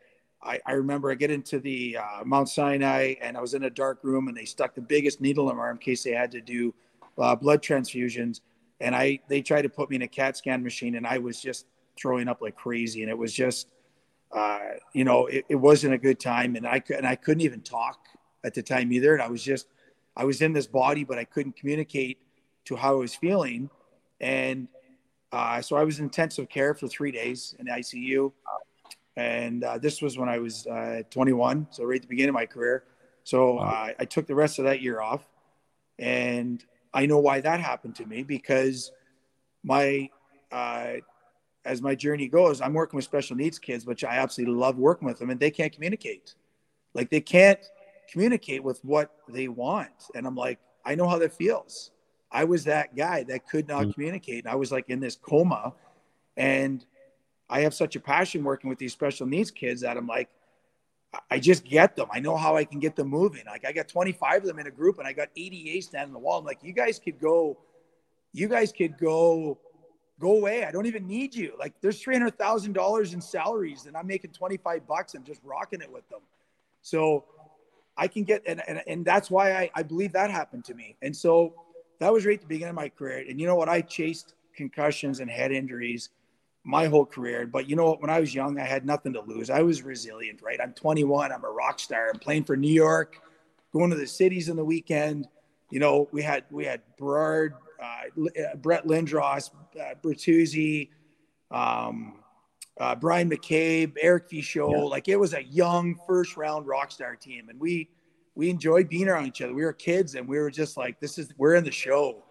I, I remember I get into the uh, Mount Sinai and I was in a dark room and they stuck the biggest needle in my arm in case they had to do uh, blood transfusions. And I, they tried to put me in a CAT scan machine and I was just throwing up like crazy. And it was just, uh, you know, it, it, wasn't a good time, and I and I couldn't even talk at the time either. And I was just, I was in this body, but I couldn't communicate to how I was feeling, and uh, so I was in intensive care for three days in the ICU, and uh, this was when I was uh, 21, so right at the beginning of my career. So uh, I took the rest of that year off, and I know why that happened to me because my uh, as my journey goes, I'm working with special needs kids, which I absolutely love working with them, and they can't communicate. Like they can't communicate with what they want. And I'm like, I know how that feels. I was that guy that could not mm-hmm. communicate. And I was like in this coma. And I have such a passion working with these special needs kids that I'm like, I just get them. I know how I can get them moving. Like I got 25 of them in a group and I got 88 standing on the wall. I'm like, you guys could go, you guys could go go away. I don't even need you. Like there's three hundred thousand dollars in salaries, and I'm making twenty five bucks and just rocking it with them. So I can get and and, and that's why I, I believe that happened to me. And so that was right at the beginning of my career. And you know what? I chased concussions and head injuries my whole career. But you know what? When I was young, I had nothing to lose. I was resilient, right? I'm 21. I'm a rock star. I'm playing for New York, going to the cities in the weekend. You know, we had we had Berard, uh, uh, Brett Lindros, uh, Bertuzzi, um, uh, Bryan McCabe, Eric Fichaud. Yeah. Like it was a young first round rock star team, and we we enjoyed being around each other. We were kids, and we were just like, this is we're in the show,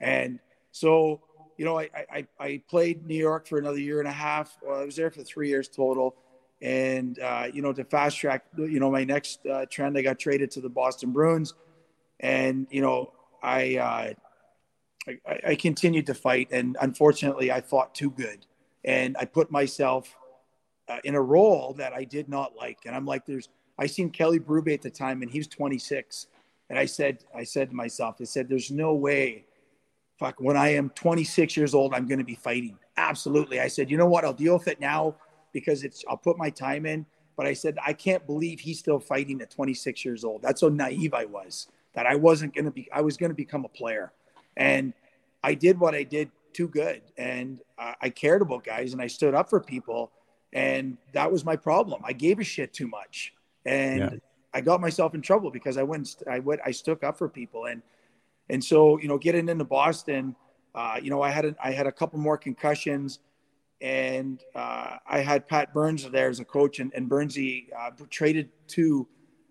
and so you know, I I, I played New York for another year and a half. Well, I was there for three years total. And uh, you know, to fast track, you know, my next uh, trend, I got traded to the Boston Bruins, and you know, I, uh, I I continued to fight, and unfortunately, I fought too good, and I put myself uh, in a role that I did not like. And I'm like, there's, I seen Kelly Berube at the time, and he was 26, and I said, I said to myself, I said, there's no way, fuck, when I am 26 years old, I'm going to be fighting. Absolutely, I said, you know what, I'll deal with it now because it's I'll put my time in. But I said I can't believe he's still fighting at 26 years old. That's how naive I was that I wasn't going to be. I was going to become a player, and I did what I did too good, and uh, I cared about guys, and I stood up for people, and that was my problem. I gave a shit too much, and yeah. I got myself in trouble because I went. I went. I stuck up for people, and and so you know, getting into Boston, uh, you know, I had a, I had a couple more concussions and uh, I had Pat Burns there as a coach, and, and Burnsy uh, traded to.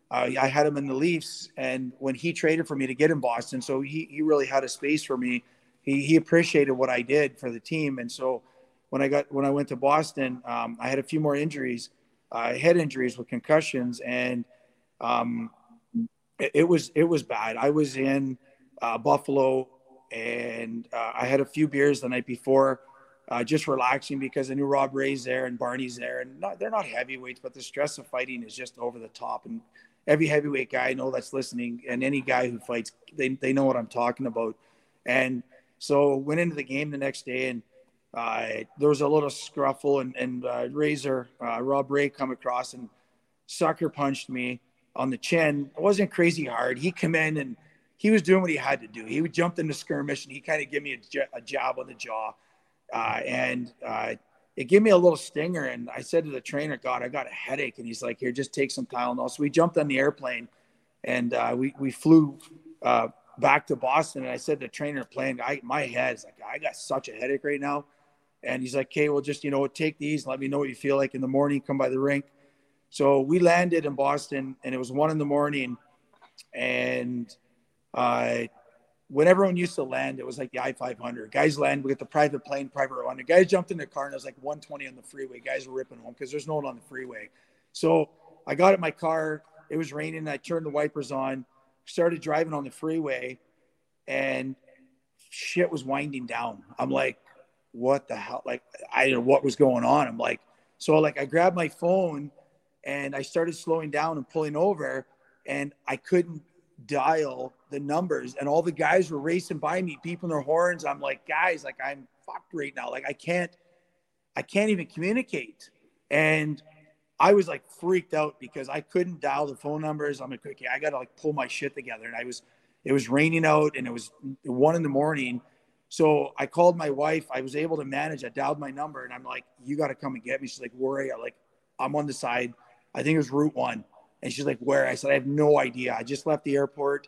Uh, I had him in the Leafs, and when he traded for me to get in Boston, so he, he really had a space for me. He, he appreciated what I did for the team, and so when I got when I went to Boston, um, I had a few more injuries, uh, head injuries with concussions, and um, it, it, was it was bad. I was in uh, Buffalo, and uh, I had a few beers the night before uh, just relaxing because I knew Rob Ray's there and Barney's there, and not, they're not heavyweights, but the stress of fighting is just over the top. And every heavyweight guy I know that's listening, and any guy who fights, they they know what I'm talking about. And so went into the game the next day, and uh, there was a little scruffle, and and uh, Razor uh, Rob Ray come across and sucker punched me on the chin. It wasn't crazy hard. He come in and he was doing what he had to do. He would jump into skirmish, and he kind of give me a, a jab on the jaw uh, and uh, it gave me a little stinger. And I said to the trainer, God, I got a headache. And he's like, here, just take some Tylenol. So we jumped on the airplane and uh, we, we flew uh, back to Boston. And I said to the trainer playing, I, my head is like, I got such a headache right now. And he's like, okay, well, just, you know, take these. And let me know what you feel like in the morning. Come by the rink. So we landed in Boston and it was one in the morning. And uh, when everyone used to land, it was like the I 500. Guys land with the private plane, private one. The guys jumped in the car and it was like 120 on the freeway. Guys were ripping home because there's no one on the freeway. So I got in my car. It was raining. I turned the wipers on, started driving on the freeway, and shit was winding down. I'm like, what the hell? Like, I don't know what was going on. I'm like, so like I grabbed my phone and I started slowing down and pulling over, and I couldn't dial the numbers and all the guys were racing by me beeping their horns. I'm like guys like i'm fucked right now. Like i can't i can't even communicate. And i was like freaked out because i couldn't dial the phone numbers. I'm like okay i gotta like pull my shit together. And i was it was raining out and it was one in the morning. So i called my wife. I was able to manage. I dialed my number and i'm like you got to come and get me. She's like worry. I like i'm on the side. I think it was route one. And she's like, where? I said, I have no idea. I just left the airport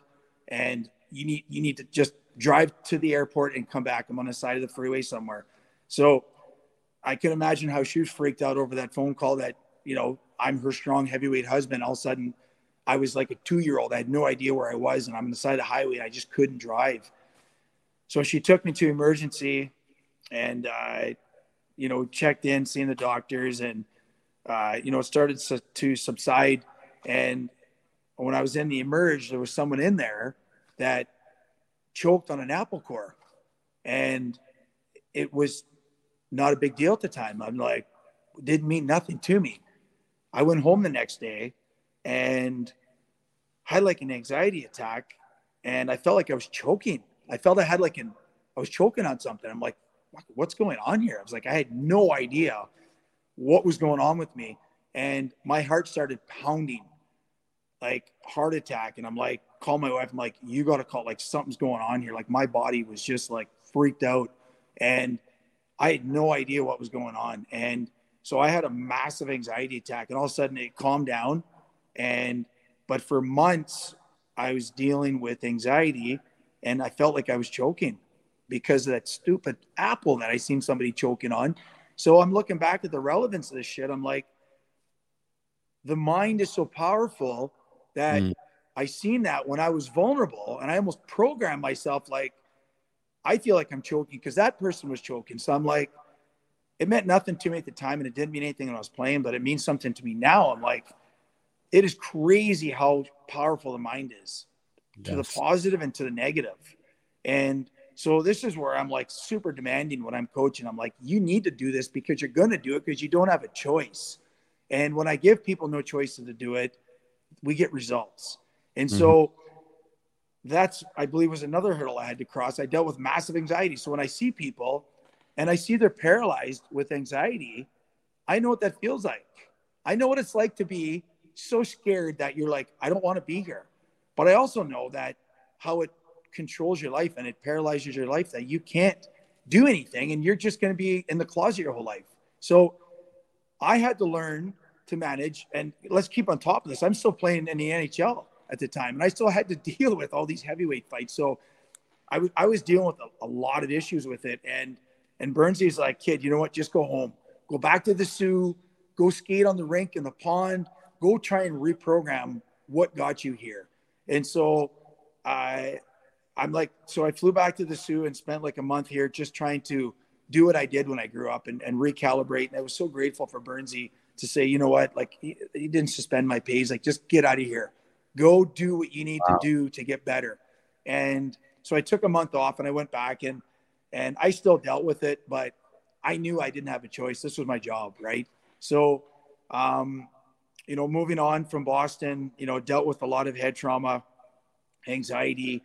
and you need, you need to just drive to the airport and come back. I'm on the side of the freeway somewhere. So I can imagine how she was freaked out over that phone call that, you know, I'm her strong heavyweight husband. All of a sudden I was like a two year old. I had no idea where I was and I'm on the side of the highway. And I just couldn't drive. So she took me to emergency and, uh, you know, checked in, seeing the doctors and, uh, you know, it started to subside and when I was in the emerge, there was someone in there that choked on an apple core. And it was not a big deal at the time. I'm like, didn't mean nothing to me. I went home the next day and had like an anxiety attack and I felt like I was choking. I felt I had like an, I was choking on something. I'm like, what's going on here? I was like, I had no idea what was going on with me. And my heart started pounding like heart attack. And I'm like, call my wife. I'm like, you got to call, like something's going on here. Like my body was just like freaked out. And I had no idea what was going on. And so I had a massive anxiety attack and all of a sudden it calmed down. And, but for months I was dealing with anxiety and I felt like I was choking because of that stupid apple that I seen somebody choking on. So I'm looking back at the relevance of this shit. I'm like, the mind is so powerful that Mm. I seen that when I was vulnerable and I almost programmed myself like I feel like I'm choking because that person was choking. So I'm like, it meant nothing to me at the time and it didn't mean anything when I was playing, but it means something to me now. I'm like, it is crazy how powerful the mind is to the positive and to the negative. And so this is where I'm like super demanding when I'm coaching. I'm like, you need to do this because you're going to do it because you don't have a choice. And when I give people no choice to do it, we get results. And mm-hmm. so that's, I believe, was another hurdle I had to cross. I dealt with massive anxiety. So when I see people and I see they're paralyzed with anxiety, I know what that feels like. I know what it's like to be so scared that you're like, I don't want to be here. But I also know that how it controls your life and it paralyzes your life that you can't do anything and you're just going to be in the closet your whole life. So I had to learn to manage and let's keep on top of this. I'm still playing in the NHL at the time and I still had to deal with all these heavyweight fights. So I was dealing with a, a lot of issues with it and and Burnsy's like, kid, you know what? Just go home. Go back to the Soo. Go skate on the rink in the pond. Go try and reprogram what got you here. And so I I'm like, so I flew back to the Soo and spent like a month here just trying to do what I did when I grew up and, and recalibrate. And I was so grateful for Burnsy to say, you know what, like he, he didn't suspend my pay. He's like, just get out of here. Go do what you need to do to get better. And so I took a month off and I went back and and I still dealt with it, but I knew I didn't have a choice. This was my job, right? So um, you know, moving on from Boston, you know, dealt with a lot of head trauma, anxiety,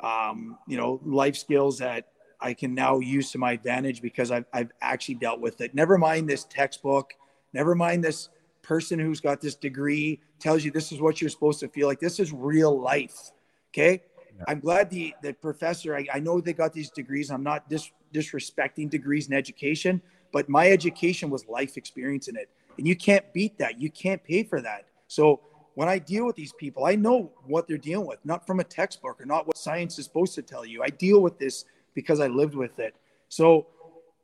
um, you know, life skills that I can now use to my advantage because I've, I've actually dealt with it. Never mind this textbook, never mind this person who's got this degree tells you this is what you're supposed to feel like. This is real life. Okay. I'm glad the, the professor, I, I know they got these degrees. I'm not dis, disrespecting degrees in education, but my education was life experience in it. And you can't beat that. You can't pay for that. So when I deal with these people, I know what they're dealing with, not from a textbook or not what science is supposed to tell you. I deal with this because I lived with it. So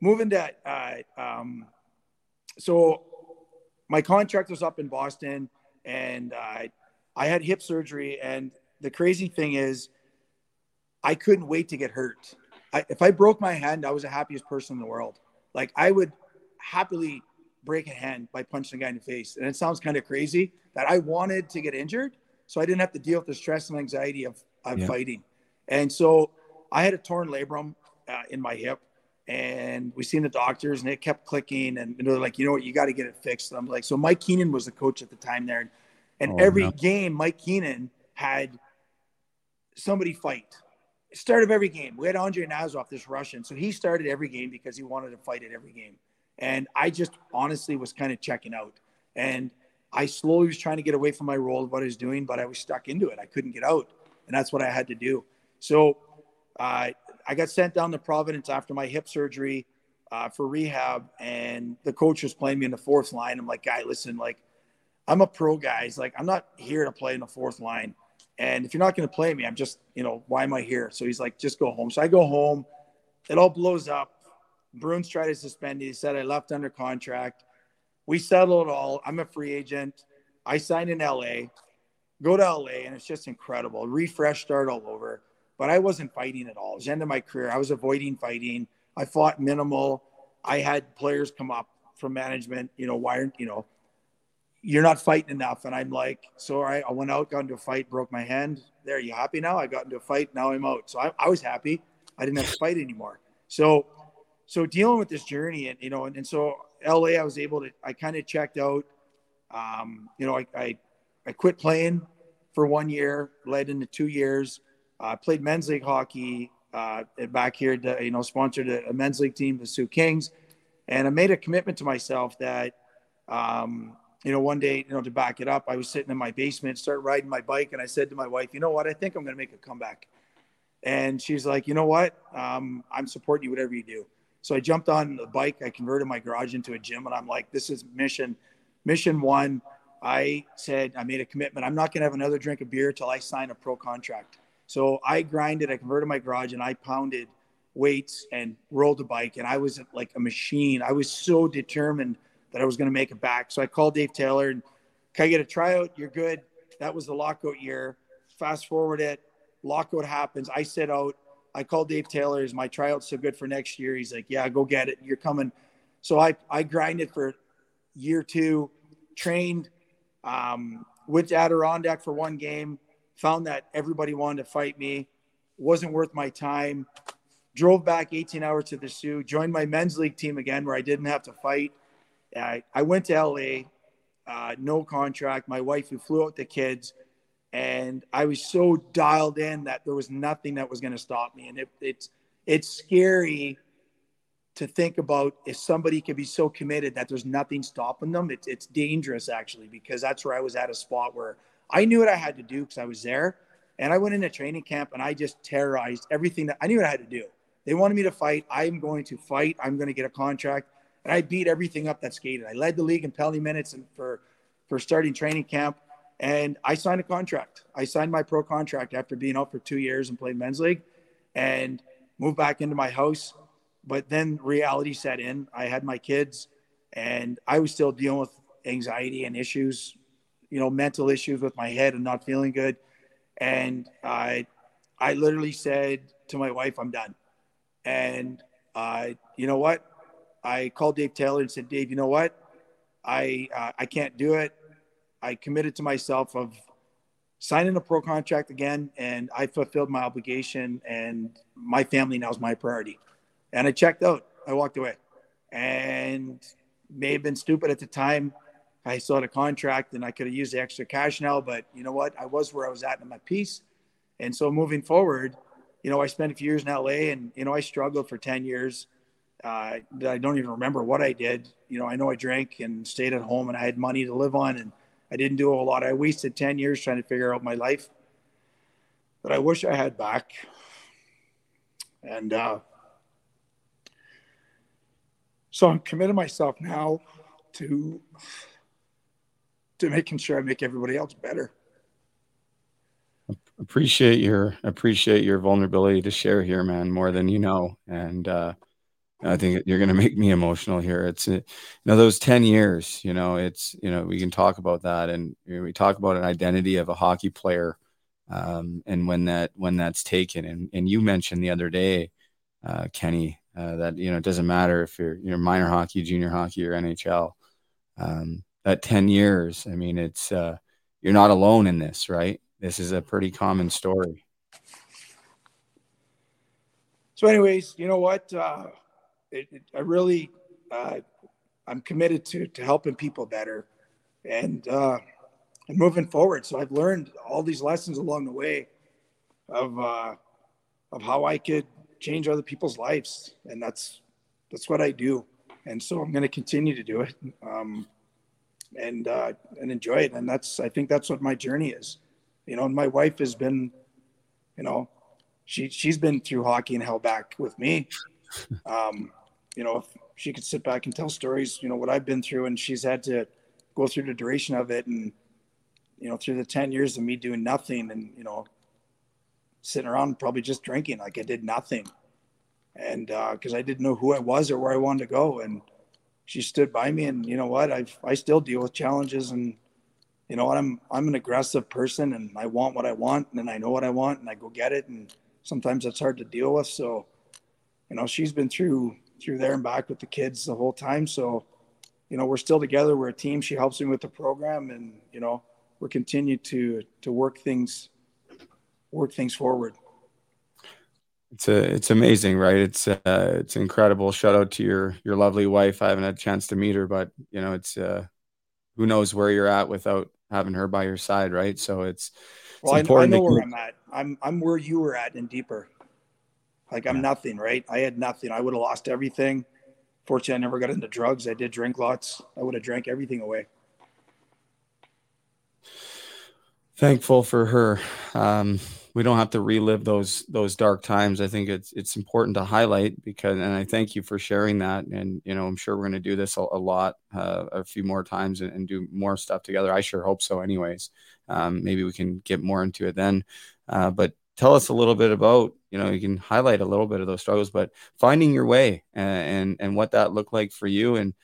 moving to, uh, um, so my contract was up in Boston and uh, I had hip surgery. And the crazy thing is, I couldn't wait to get hurt. I, if I broke my hand, I was the happiest person in the world. Like I would happily break a hand by punching a guy in the face. And it sounds kind of crazy that I wanted to get injured so I didn't have to deal with the stress and anxiety of, of Yeah. fighting. And so I had a torn labrum uh, in my hip and we seen the doctors and it kept clicking and they're like, you know what, you got to get it fixed. And I'm like, so Mike Keenan was the coach at the time there. And Oh, every no. game, Mike Keenan had somebody fight. Start of every game. We had Andrei Nazarov, this Russian. So he started every game because he wanted to fight at every game. And I just honestly was kind of checking out. And I slowly was trying to get away from my role of what I was doing, but I was stuck into it. I couldn't get out. And that's what I had to do. So uh, I got sent down to Providence after my hip surgery uh, for rehab. And the coach was playing me in the fourth line. I'm like, guy, listen, like, I'm a pro guy. He's like, I'm not here to play in the fourth line. And if you're not going to play me, I'm just, you know, why am I here? So he's like, just go home. So I go home. It all blows up. Bruins try to suspend me. He said I left under contract. We settle it all. I'm a free agent. I signed in LA, go to LA, and it's just incredible. Refresh start all over. But I wasn't fighting at all. It was the end of my career. I was avoiding fighting. I fought minimal. I had players come up from management, you know, why aren't, you know, you're not fighting enough. And I'm like, so right, I went out, got into a fight, broke my hand. There, you happy now? I got into a fight. Now I'm out. So I, I was happy. I didn't have to fight anymore. So, so dealing with this journey and, you know, and, and so LA, I was able to, I kind of checked out, um, you know, I, I, I quit playing for one year, led into two years. I uh, played men's league hockey uh, back here, to, you know, sponsored a, a men's league team, the Soo Kings. And I made a commitment to myself that, um, you know, one day, you know, to back it up, I was sitting in my basement, start riding my bike, and I said to my wife, you know what, I think I'm going to make a comeback. And she's like, you know what, um, I'm supporting you, whatever you do. So I jumped on the bike, I converted my garage into a gym, and I'm like, this is mission, mission one. I said, I made a commitment. I'm not going to have another drink of beer till I sign a pro contract. So I grinded, I converted my garage, and I pounded weights and rolled a bike. And I was like a machine. I was so determined that I was going to make it back. So I called Dave Taylor and can I get a tryout? You're good. That was the lockout year. Fast forward it, lockout happens. I sit out. I called Dave Taylor. Is my tryout so good for next year? He's like, yeah, go get it. You're coming. So I, I grinded for year two, trained, um, went to Adirondack for one game, found that everybody wanted to fight me, wasn't worth my time, drove back 18 hours to the Soo, joined my men's league team again where I didn't have to fight. I, I went to LA, uh, no contract. My wife, who flew out the kids, and I was so dialed in that there was nothing that was going to stop me. And it, it's it's scary to think about if somebody could be so committed that there's nothing stopping them. It's it's dangerous actually because that's where I was at a spot where I knew what I had to do because I was there, and I went into training camp and I just terrorized everything that I knew what I had to do. They wanted me to fight. I'm going to fight. I'm going to get a contract, and I beat everything up that skated. I led the league in penalty minutes and for for starting training camp, and I signed a contract. I signed my pro contract after being out for two years and playing men's league, and moved back into my house but then reality set in. I had my kids, and I was still dealing with anxiety and issues, you know, mental issues with my head and not feeling good. And I, I literally said to my wife, "I'm done." And uh, you know what? I called Dave Taylor and said, "Dave, you know what? I uh, I can't do it. I committed to myself of signing a pro contract again, and I fulfilled my obligation, and my family now is my priority." and I checked out. I walked away, and may have been stupid at the time. I still had a contract, and I could have used the extra cash now. But you know what? I was where I was at in my piece, and so moving forward, you know, I spent a few years in LA, and you know, I struggled for ten years. Uh, I don't even remember what I did. You know, I know I drank and stayed at home, and I had money to live on, and I didn't do a whole lot. I wasted ten years trying to figure out my life that I wish I had back. And uh, so I'm committing myself now to to making sure I make everybody else better. Appreciate your appreciate your vulnerability to share here, man, more than you know. And uh, I think you're going to make me emotional here. It's you know those ten years. You know, it's you know we can talk about that, and we talk about an identity of a hockey player, um, and when that when that's taken. And and you mentioned the other day, uh, Kenny, uh, that you know it doesn't matter if you're you know minor hockey, junior hockey, or NHL. Um, that ten years, I mean, it's uh, you're not alone in this, right? This is a pretty common story. So, anyways, you know what? Uh, it, it, I really, uh, I'm committed to to helping people better, and uh, and moving forward. So I've learned all these lessons along the way of uh, of how I could change other people's lives, and that's that's what I do. And so I'm going to continue to do it, um, and uh, and enjoy it. And that's I think that's what my journey is. You know, and my wife has been, you know, she she's been through hockey and hell back with me. Um, you know, if she could sit back and tell stories, you know, what I've been through, and she's had to go through the duration of it, and you know, through the ten years of me doing nothing, and you know, sitting around probably just drinking like I did nothing. And because uh, I didn't know who I was or where I wanted to go. And she stood by me and you know what? I I still deal with challenges and you know what? I'm I'm an aggressive person and I want what I want and I know what I want and I go get it. And sometimes that's hard to deal with. So, you know, she's been through through there and back with the kids the whole time. So, you know, we're still together. We're a team. She helps me with the program and, you know, we're continue to to work things work things forward. It's a, it's amazing, right? It's uh, it's incredible. Shout out to your your lovely wife. I haven't had a chance to meet her, but you know, it's uh, who knows where you're at without having her by your side, right? So it's, it's well, important I, I know where I'm at. I'm I'm where you were at and deeper. Like I'm yeah. nothing, right? I had nothing. I would have lost everything. Fortunately, I never got into drugs. I did drink lots. I would have drank everything away. Thankful for her. Um, we don't have to relive those those dark times. I think it's it's important to highlight because, and I thank you for sharing that. And you know, I'm sure we're going to do this a, a lot, uh, a few more times, and, and, do more stuff together. I sure hope so. Anyways, um, maybe we can get more into it then. Uh, but tell us a little bit about you know you can highlight a little bit of those struggles but finding your way and and, and what that looked like for you and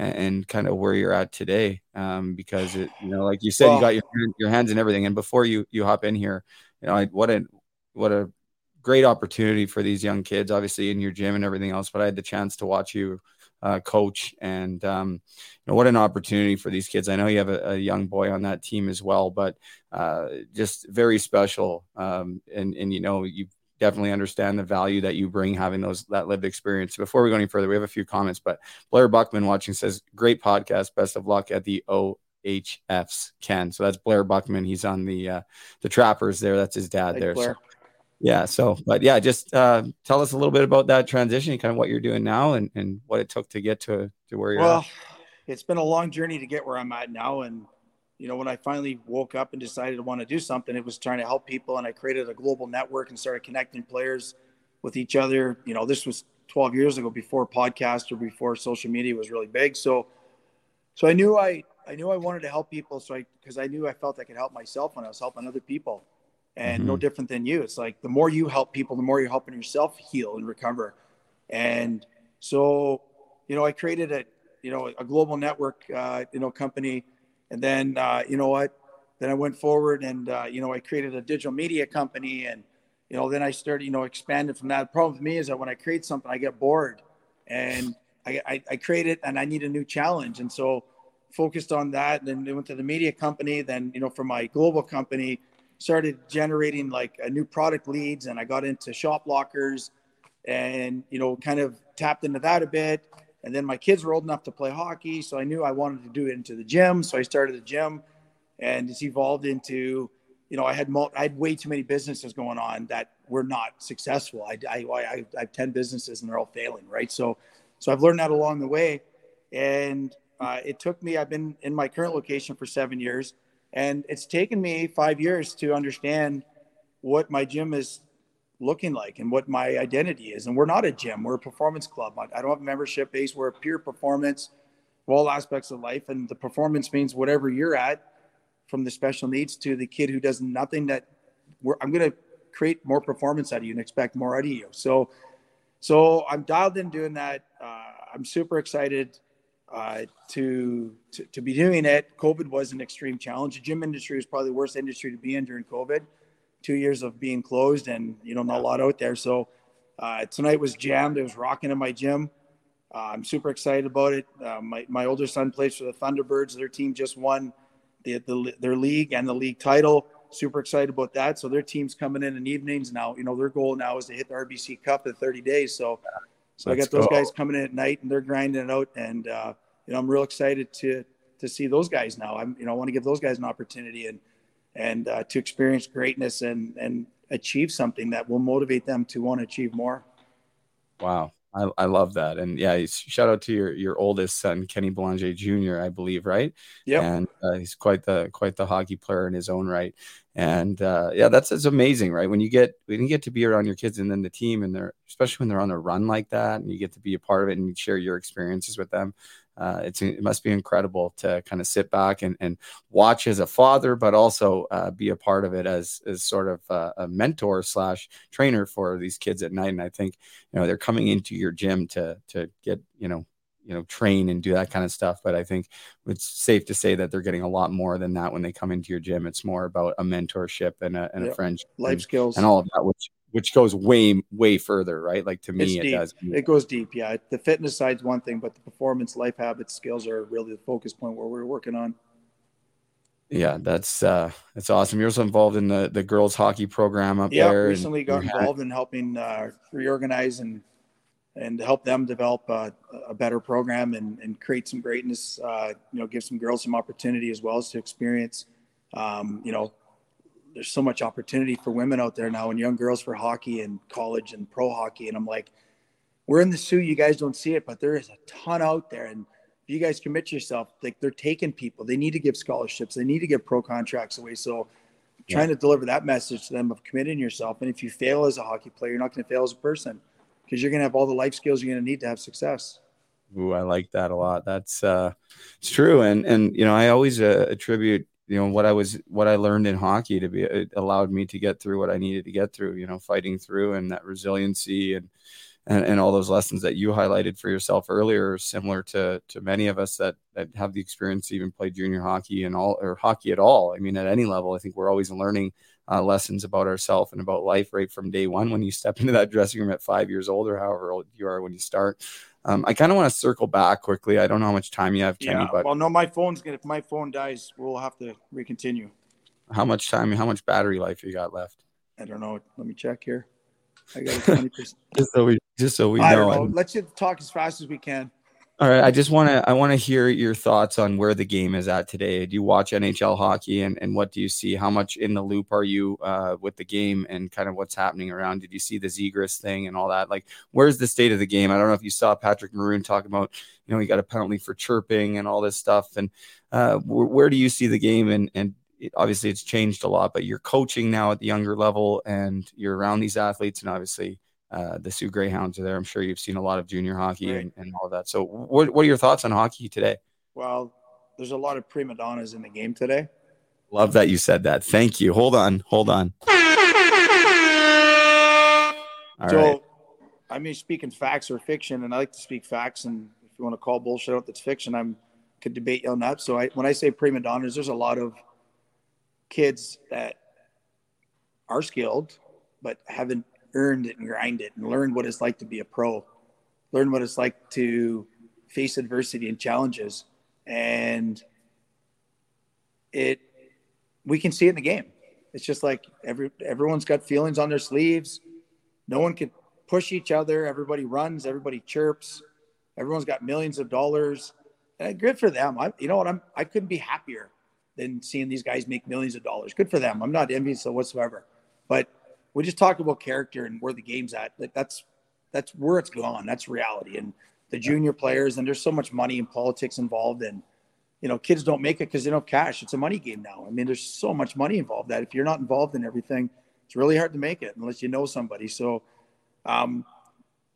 and, kind of where you're at today um, because it you know like you said well, you got your your hands and everything and before you you hop in here you know I, what a what a great opportunity for these young kids obviously in your gym and everything else but I had the chance to watch you uh, coach and um, you know what an opportunity for these kids. I know you have a, a young boy on that team as well but uh, just very special um, and and you know you definitely understand the value that you bring having those that lived experience. Before we go any further we have a few comments but blair buckman watching says great podcast. Best of luck at the ohfs ken so that's blair buckman. He's on the uh, the trappers there. That's his dad there. So yeah so but yeah just uh, tell us a little bit about that transition kind of what you're doing now and, and what it took to get to, to where you're well at. it's been a long journey to get where i'm at now. And you know when i finally woke up and decided to want to do something it was trying to help people. And i created a global network and started connecting players with each other. You know this was 12 years ago before podcast or before social media was really big. So so i knew i i knew i wanted to help people so i because i knew i felt i could help myself when i was helping other people and mm-hmm. no different than you. It's like the more you help people, the more you're helping yourself heal and recover. And so, you know, I created a, you know, a global network, uh, you know, company. And then, uh, you know what, then I went forward and, uh, you know, I created a digital media company and, you know, then I started, you know, expanding from that. The problem with me is that when I create something, I get bored and I, I, I create it and I need a new challenge. And so focused on that. And then went to the media company. Then, you know, for my global company, started generating like a new product leads and I got into shop lockers and, you know, kind of tapped into that a bit. And then my kids were old enough to play hockey. So I knew I wanted to do it into the gym. So I started the gym and it's evolved into, you know, I had, mul- I had way too many businesses going on that were not successful. I, I, I, I have 10 businesses and they're all failing. Right. So, so I've learned that along the way. And uh, it took me, I've been in my current location for seven years and it's taken me five years to understand what my gym is looking like and what my identity is. And we're not a gym, we're a performance club. I don't have a membership base, we're a pure performance of all aspects of life. And the performance means whatever you're at, from the special needs to the kid who does nothing that I'm going to create more performance out of you and expect more out of you. So, so I'm dialed in doing that. Uh, I'm super excited uh, to, to, to be doing it. COVID was an extreme challenge. The gym industry was probably the worst industry to be in during COVID. Two years of being closed and you know not a lot out there. So uh, tonight was jammed. It was rocking in my gym. Uh, I'm super excited about it. Uh, my my older son plays for the Thunderbirds. Their team just won the, the their league and the league title. Super excited about that. So their team's coming in in evenings now. You know their goal now is to hit the RBC Cup in 30 days. So so Let's I got those go. guys coming in at night and they're grinding it out. And, uh, you know, I'm real excited to, to see those guys now. I'm, you know, I want to give those guys an opportunity and, and uh, to experience greatness and, and achieve something that will motivate them to want to achieve more. Wow. I, I love that. And yeah, shout out to your, your oldest son, Kenny Belanger Jr., I believe, right? Yeah. And uh, he's quite the, quite the hockey player in his own right and uh, yeah, that's it's amazing, right? When you get when you get to be around your kids and then the team, and they're especially when they're on a run like that, and you get to be a part of it and you share your experiences with them. Uh, it's it must be incredible to kind of sit back and, and watch as a father, but also uh, be a part of it as as sort of a, a mentor slash trainer for these kids at night. And I think you know they're coming into your gym to to get you know you know train and do that kind of stuff but i think it's safe to say that they're getting a lot more than that when they come into your gym it's more about a mentorship and a, and yep. a friendship life and, skills and all of that which which goes way way further right like to me it does it goes deep yeah the fitness side's one thing but the performance life habits skills are really the focus point where we're working on yeah, that's uh that's awesome. You're also involved in the the girls hockey program up yeah, there. Yeah, recently got involved in helping uh, reorganize and and help them develop a, a better program and, and, create some greatness. Uh, you know, give some girls some opportunity as well as to experience. Um, you know, there's so much opportunity for women out there now and young girls for hockey and college and pro hockey. And I'm like, we're in the Soo. You guys don't see it, but there is a ton out there. And if you guys commit yourself, like they're taking people. They need to give scholarships. They need to give pro contracts away. So trying to deliver that message to them of committing yourself. And if you fail as a hockey player, you're not going to fail as a person because you're going to have all the life skills you're going to need to have success. Ooh, I like that a lot. That's uh, it's true, and and you know I always uh, attribute you know what I was what I learned in hockey to be it allowed me to get through what I needed to get through. You know, fighting through and that resiliency and and, and all those lessons that you highlighted for yourself earlier, are similar to to many of us that that have the experience to even play junior hockey and all or hockey at all. I mean, at any level, I think we're always learning uh, lessons about ourselves and about life right from day one when you step into that dressing room at five years old or however old you are when you start. Um, I kind of want to circle back quickly. I don't know how much time you have, Kenny, yeah. but Well, no, my phone's gonna. If my phone dies, we'll have to recontinue. how much time, how much battery life you got left? I don't know. Let me check here. I got twenty percent. Just so we, just so we know. know. Let's just talk as fast as we can. All right, I just want to I want to hear your thoughts on where the game is at today. Do you watch NHL hockey and and what do you see? How much in the loop are you uh, with the game and kind of what's happening around? Did you see the Zegras thing and all that? Like, where's the state of the game? I don't know if you saw Patrick Maroon talk about you know he got a penalty for chirping and all this stuff. And uh, where, where do you see the game? And and it, obviously it's changed a lot, but you're coaching now at the younger level and you're around these athletes and obviously uh, the Soo Greyhounds are there. I'm sure you've seen a lot of junior hockey Right. and, and all of that. So, what, what are your thoughts on hockey today? Well, there's a lot of prima donnas in the game today. Love that you said that. Thank you. Hold on. Hold on. All so, right. I mean, speaking facts or fiction, and I like to speak facts. And if you want to call bullshit out that's fiction, I'm could debate you on that. So, I when I say prima donnas, there's a lot of kids that are skilled but haven't earned it and grind it and learn what it's like to be a pro, learn what it's like to face adversity and challenges, and it we can see it in the game. It's just like every everyone's got feelings on their sleeves. No one can push each other. Everybody runs. Everybody chirps. Everyone's got millions of dollars. And good for them. I, you know what? I'm I couldn't be happier than seeing these guys make millions of dollars. Good for them. I'm not envious of whatsoever. But we just talked about character and where the game's at. Like that's that's where it's gone. That's reality. And the junior players and there's so much money and politics involved and you know, kids don't make it because they don't have cash. It's a money game now. I mean, there's so much money involved that if you're not involved in everything, it's really hard to make it unless you know somebody. So, um,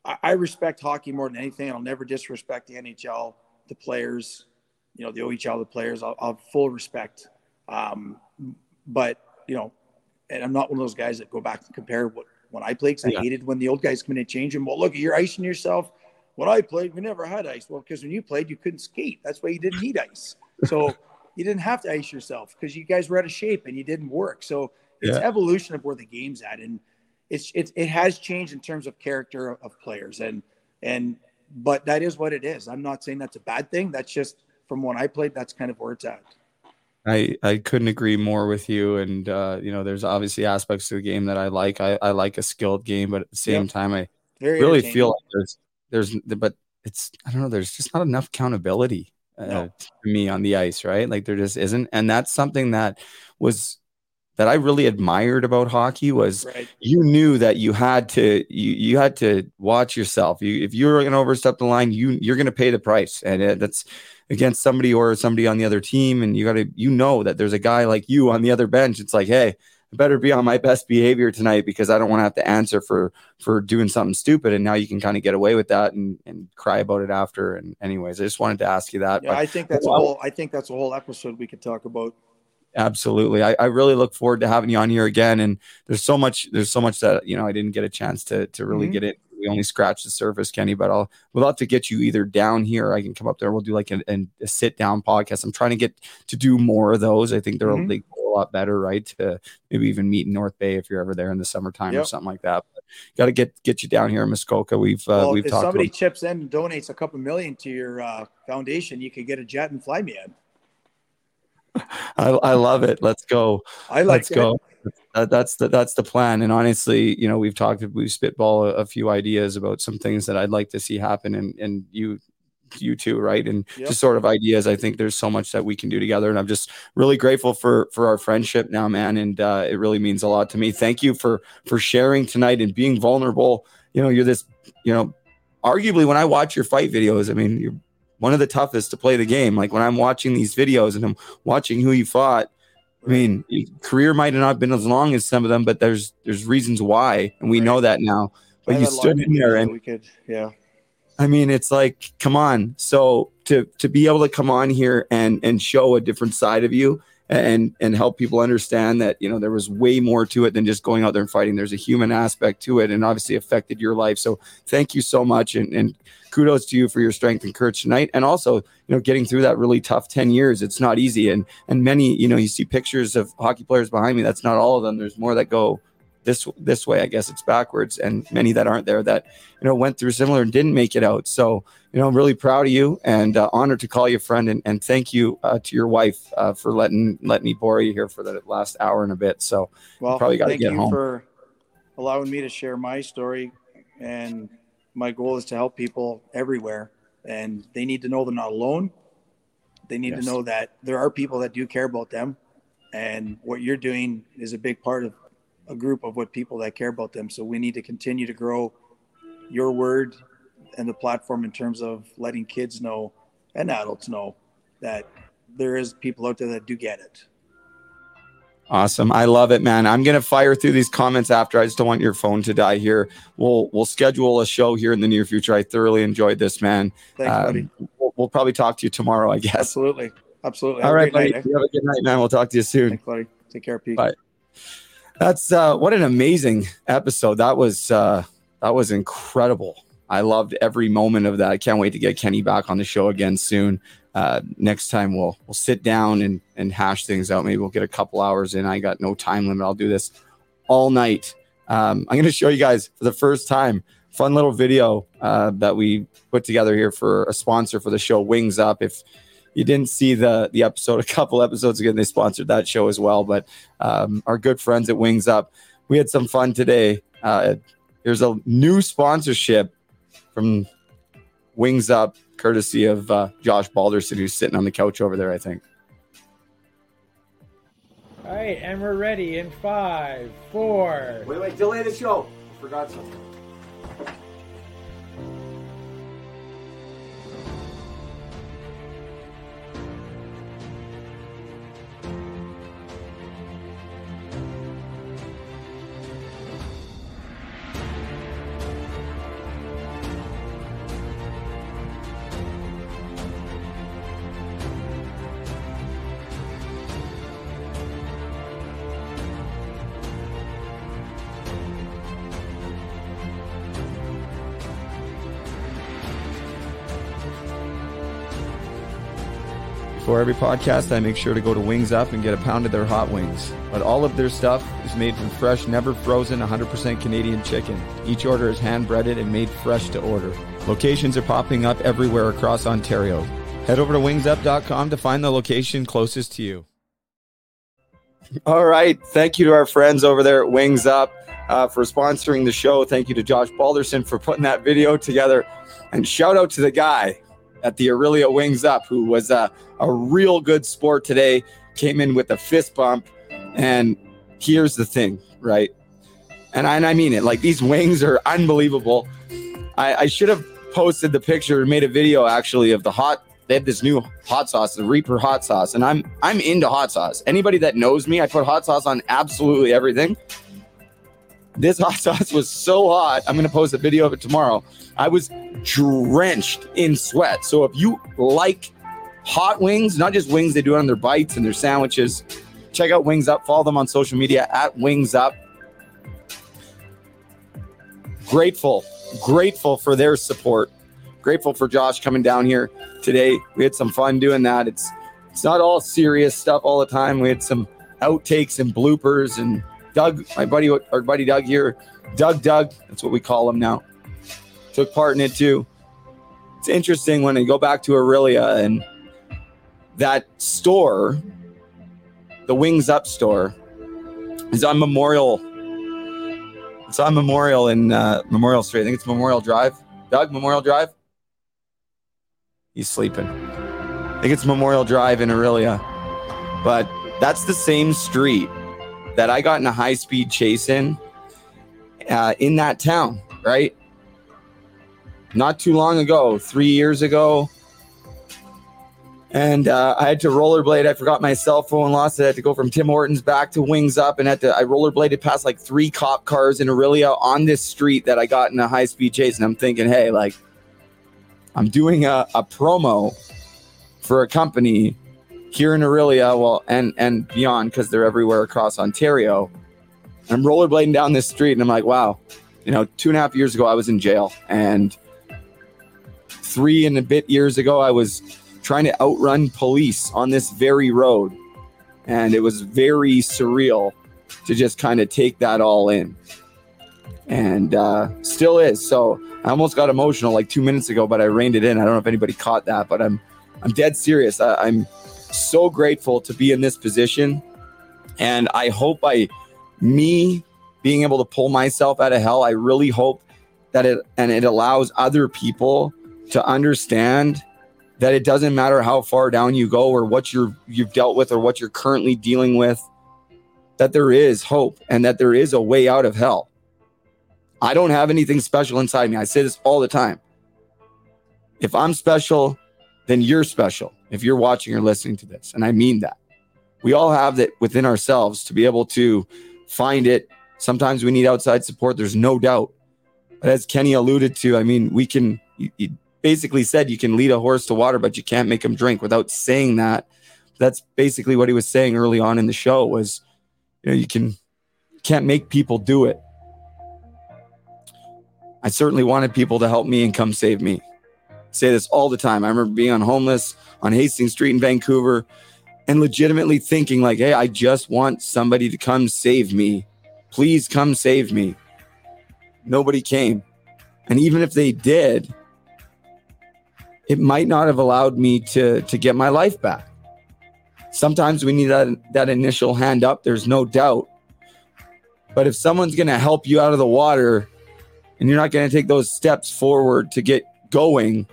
I, I respect hockey more than anything. I'll never disrespect the NHL, the players, you know, the OHL, the players. I'll, I'll have full respect. Um, but you know, and I'm not one of those guys that go back and compare what when I played. 'cause Yeah. I hated when the old guys come in and change them. Well, look, you're icing yourself. When I played, we never had ice. Well, because when you played, you couldn't skate. That's why you didn't need ice. So you didn't have to ice yourself because you guys were out of shape and you didn't work. So it's Yeah. evolution of where the game's at, and it's it, it has changed in terms of character of players, and and but that is what it is. I'm not saying that's a bad thing. That's just from when I played. That's kind of where it's at. I, I couldn't agree more with you. And, uh, you know, there's obviously aspects to the game that I like. I, I like a skilled game, but at the same Yep. time, I Very really feel like there's, there's, but it's, I don't know, there's just not enough accountability uh, No. to me on the ice, right? Like there just isn't. And that's something that was, that I really admired about hockey was right. you knew that you had to you you had to watch yourself. You if you were going to overstep the line, you you're going to pay the price, and it, that's against somebody or somebody on the other team. And you got to you know that there's a guy like you on the other bench. It's like, hey, I better be on my best behavior tonight because I don't want to have to answer for for doing something stupid. And now you can kind of get away with that and and cry about it after. And anyways, I just wanted to ask you that. Yeah, but- I think that's a whole. I think that's a whole episode we could talk about. Absolutely. I, I really look forward to having you on here again. And there's so much, there's so much that, you know, I didn't get a chance to, to really Mhm. get it. We only scratched the surface, Kenny, but I'll, we'll have to get you either down here. I can come up there. We'll do like an, an, a sit down podcast. I'm trying to get to do more of those. I think they're Mhm. they a lot better, right? To maybe even meet in North Bay if you're ever there in the summertime or something like that. But got to get, get you down here in Muskoka. We've, uh, well, we've if talked somebody about, chips in and donates a couple million to your uh, foundation, you could get a jet and fly me in. I, I love it. Let's go. I like Let's go. That, that's the that's the plan. And honestly, you know, we've talked, we've spitball a, a few ideas about some things that I'd like to see happen, and and you, you too, right? And Yep. just sort of ideas. I think there's so much that we can do together, and I'm just really grateful for for our friendship now, man. And uh, it really means a lot to me. Thank you for for sharing tonight and being vulnerable. You know, you're this, you know, arguably when I watch your fight videos, I mean, you're one of the toughest to play the game. Like when I'm watching these videos and I'm watching who you fought. I mean, career might not have not been as long as some of them, but there's there's reasons why, and we Right. know that now. But I you have a lot stood in there, and we could, yeah. I mean, it's like, come on. So to to be able to come on here and and show a different side of you and and help people understand that you know there was way more to it than just going out there and fighting. There's a human aspect to it, and obviously affected your life. So thank you so much, and, and kudos to you for your strength and courage tonight, and also you know getting through that really tough ten years. It's not easy, and and many you know you see pictures of hockey players behind me. That's not all of them. There's more that go this this way. I guess it's backwards, and many that aren't there that you know went through similar and didn't make it out. So you know, I'm really proud of you and uh, honored to call you a friend, and, and thank you uh, to your wife uh, for letting letting me borrow you here for the last hour and a bit. So Well, probably got to thank get you home. for allowing me to share my story. And my goal is to help people everywhere. And they need to know they're not alone. They need Yes. to know that there are people that do care about them. And what you're doing is a big part of a group of what people that care about them. So we need to continue to grow your word and the platform in terms of letting kids know and adults know that there is people out there that do get it. Awesome. I love it, man. I'm gonna fire through these comments after. I just don't want your phone to die here. We'll we'll schedule a show here in the near future. I thoroughly enjoyed this, man. Thanks, buddy. Um, we'll, we'll probably talk to you tomorrow, I guess. Absolutely. Absolutely. All Have right, buddy. night, eh? You have a good night, man. We'll talk to you soon. Thanks, buddy. Take care, Pete. Bye. That's uh, what an amazing episode. That was uh, that was incredible. I loved every moment of that. I can't wait to get Kenny back on the show again soon. Uh, next time we'll we'll sit down and and hash things out. Maybe we'll get a couple hours in. I got no time limit. I'll do this all night. Um, I'm going to show you guys for the first time fun little video uh, that we put together here for a sponsor for the show Wings Up. If you didn't see the the episode a couple episodes ago, they sponsored that show as well. But um, our good friends at Wings Up, we had some fun today. Uh, there's a new sponsorship from Wings Up, courtesy of uh, Josh Balderson, who's sitting on the couch over there. I think. All right, and we're ready in five, four. Wait, wait, delay the show. I Forgot something. Every podcast, I make sure to go to Wings Up and get a pound of their hot wings. But all of their stuff is made from fresh, never frozen, 100% Canadian chicken. Each order is hand breaded and made fresh to order. Locations are popping up everywhere across Ontario. Head over to wingsup.com to find the location closest to you. All right. Thank you to our friends over there at Wings Up uh, for sponsoring the show. Thank you to Josh Balderson for putting that video together. And shout out to the guy at the Orillia Wings Up who was uh, a real good sport today. Came in with a fist bump. And here's the thing, right? And I, and I mean it. Like these wings are unbelievable. I, I should have posted the picture, made a video actually of the hot. They have this new hot sauce, the Reaper hot sauce, and I'm I'm into hot sauce. Anybody that knows me, I put hot sauce on absolutely everything. This hot sauce was so hot. I'm gonna post a video of it tomorrow. I was drenched in sweat. So if you like hot wings, not just wings, they do it on their bites and their sandwiches. Check out Wings Up. Follow them on social media at Wings Up. Grateful, grateful for their support. Grateful for Josh coming down here today. We had some fun doing that. It's it's not all serious stuff all the time. We had some outtakes and bloopers. And Doug, my buddy, our buddy Doug here, Doug Doug, that's what we call him now, took part in it too. It's interesting when I go back to Orillia and that store, the Wings Up store, is on Memorial. It's on Memorial in uh, Memorial Street. I think it's Memorial Drive. Doug, Memorial Drive. He's sleeping. I think it's Memorial Drive in Orillia, but that's the same street that I got in a high speed chase in uh, in that town, right? Not too long ago, three years ago. And uh, I had to rollerblade. I forgot my cell phone, lost it. I had to go from Tim Hortons back to Wings Up, and had to. I rollerbladed past like three cop cars in Orillia on this street that I got in a high speed chase. And I'm thinking, hey, like, I'm doing a, a promo for a company here in Orillia, well, and and beyond because they're everywhere across Ontario. I'm rollerblading down this street, and I'm like, wow, you know, two and a half years ago I was in jail, and three and a bit years ago I was trying to outrun police on this very road, and it was very surreal to just kind of take that all in, and uh, still is. So I almost got emotional like two minutes ago, but I reined it in. I don't know if anybody caught that, but I'm I'm dead serious. I, I'm so grateful to be in this position. And I hope by me being able to pull myself out of hell, I really hope that it and it allows other people to understand that it doesn't matter how far down you go or what you're you've dealt with or what you're currently dealing with, that there is hope and that there is a way out of hell. I don't have anything special inside me. I say this all the time. If I'm special, then you're special if you're watching or listening to this. And I mean that. We all have that within ourselves to be able to find it. Sometimes we need outside support, there's no doubt. But as Kenny alluded to, I mean, we can, he basically said you can lead a horse to water, but you can't make him drink without saying that. That's basically what he was saying early on in the show was, you know, you can, can't make people do it. I certainly wanted people to help me and come save me say this all the time. I remember being on homeless on Hastings Street in Vancouver and legitimately thinking like, "Hey, I just want somebody to come save me. Please come save me." Nobody came. And even if they did, it might not have allowed me to to get my life back. Sometimes we need that that initial hand up, there's no doubt. But if someone's going to help you out of the water and you're not going to take those steps forward to get going,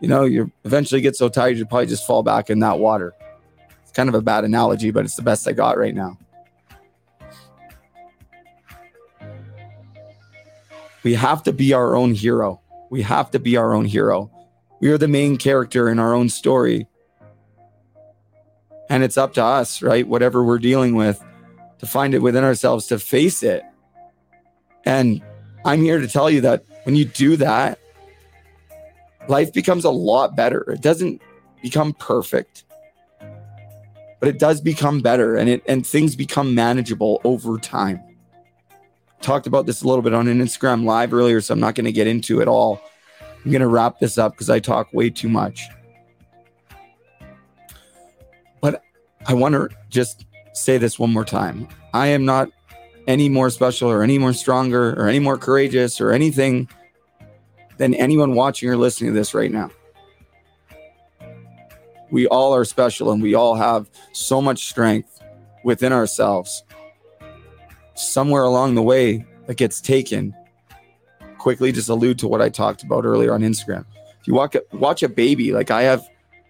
you know, you eventually get so tired you probably just fall back in that water. It's kind of a bad analogy, but it's the best I got right now. We have to be our own hero. We have to be our own hero. We are the main character in our own story. And it's up to us, right? Whatever we're dealing with, to find it within ourselves, to face it. And I'm here to tell you that when you do that, life becomes a lot better. It doesn't become perfect, but it does become better and it and things become manageable over time. Talked about this a little bit on an Instagram live earlier, so I'm not going to get into it all. I'm going to wrap this up because I talk way too much. But I want to just say this one more time. I am not any more special or any more stronger or any more courageous or anything than anyone watching or listening to this right now. We all are special and we all have so much strength within ourselves. Somewhere along the way that gets taken, quickly just allude to what I talked about earlier on Instagram. If you walk, watch a baby, like I have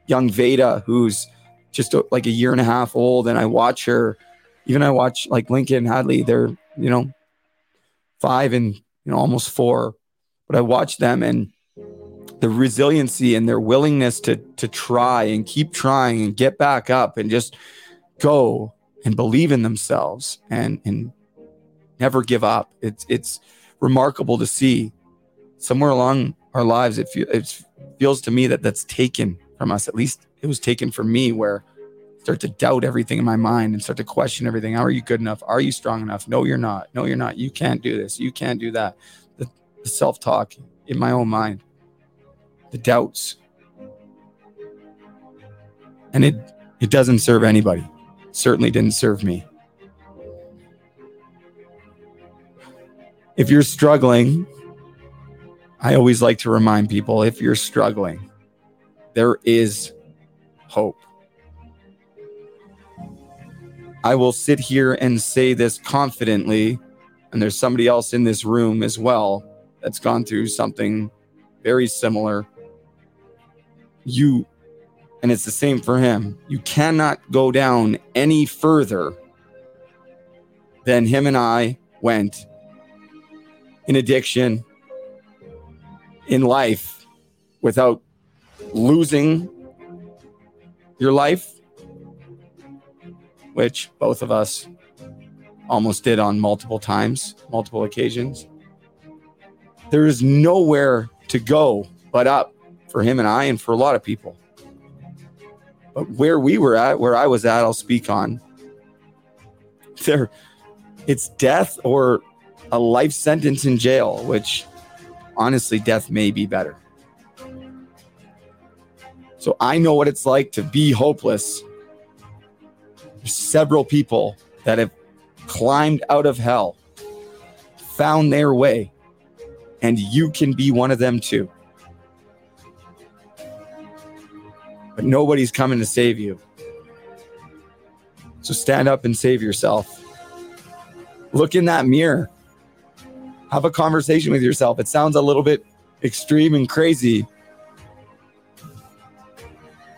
young Veda, who's just a, like a year and a half old, and I watch her. Even I watch like Lincoln Hadley, they're, you know, five and, you know, almost four but I watch them and the resiliency and their willingness to to try and keep trying and get back up and just go and believe in themselves and and never give up. It's it's remarkable to see. Somewhere along our lives, it, fe- it feels to me that that's taken from us. At least it was taken from me, where I start to doubt everything in my mind and start to question everything. Are you good enough? Are you strong enough? No, you're not. No, you're not. You can't do this. You can't do that the self talk in my own mind, the doubts. And it, it doesn't serve anybody. It certainly didn't serve me. If you're struggling, I always like to remind people if you're struggling, there is hope. I will sit here and say this confidently, and there's somebody else in this room as well that's gone through something very similar, you, and it's the same for him, you cannot go down any further than him and I went in addiction, in life, without losing your life, which both of us almost did on multiple times, multiple occasions. There is nowhere to go but up for him and I and for a lot of people. But where we were at, where I was at, I'll speak on. There, it's death or a life sentence in jail, which honestly, death may be better. So I know what it's like to be hopeless. There's several people that have climbed out of hell, found their way, and you can be one of them too. But nobody's coming to save you. So stand up and save yourself. Look in that mirror. Have a conversation with yourself. It sounds a little bit extreme and crazy.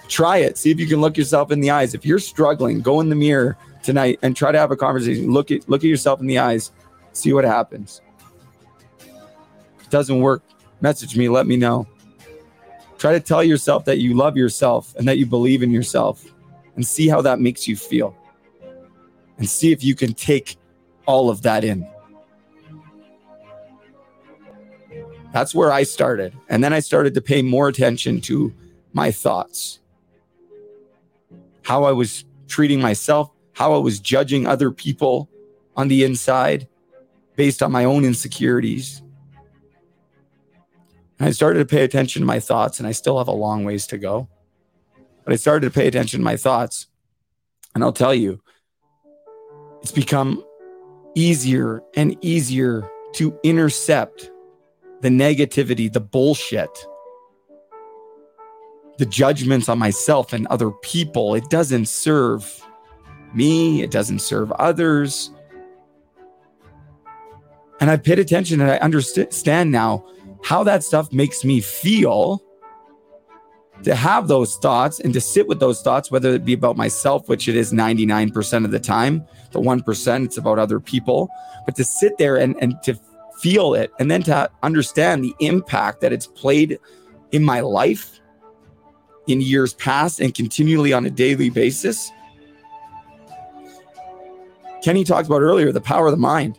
Try it. See if you can look yourself in the eyes. If you're struggling, go in the mirror tonight and try to have a conversation. Look at look at yourself in the eyes. See what happens. Doesn't work, message me, let me know. Try to tell yourself that you love yourself and that you believe in yourself and see how that makes you feel. And see if you can take all of that in. That's where I started. And then I started to pay more attention to my thoughts, how I was treating myself, how I was judging other people on the inside based on my own insecurities. I started to pay attention to my thoughts, and I still have a long ways to go. But I started to pay attention to my thoughts. And I'll tell you, it's become easier and easier to intercept the negativity, the bullshit, the judgments on myself and other people. It doesn't serve me, it doesn't serve others. And I paid attention and I understand now how that stuff makes me feel to have those thoughts and to sit with those thoughts, whether it be about myself, which it is 99% of the time, the 1%, it's about other people, but to sit there and, and to feel it and then to understand the impact that it's played in my life in years past and continually on a daily basis. Kenny talked about earlier the power of the mind.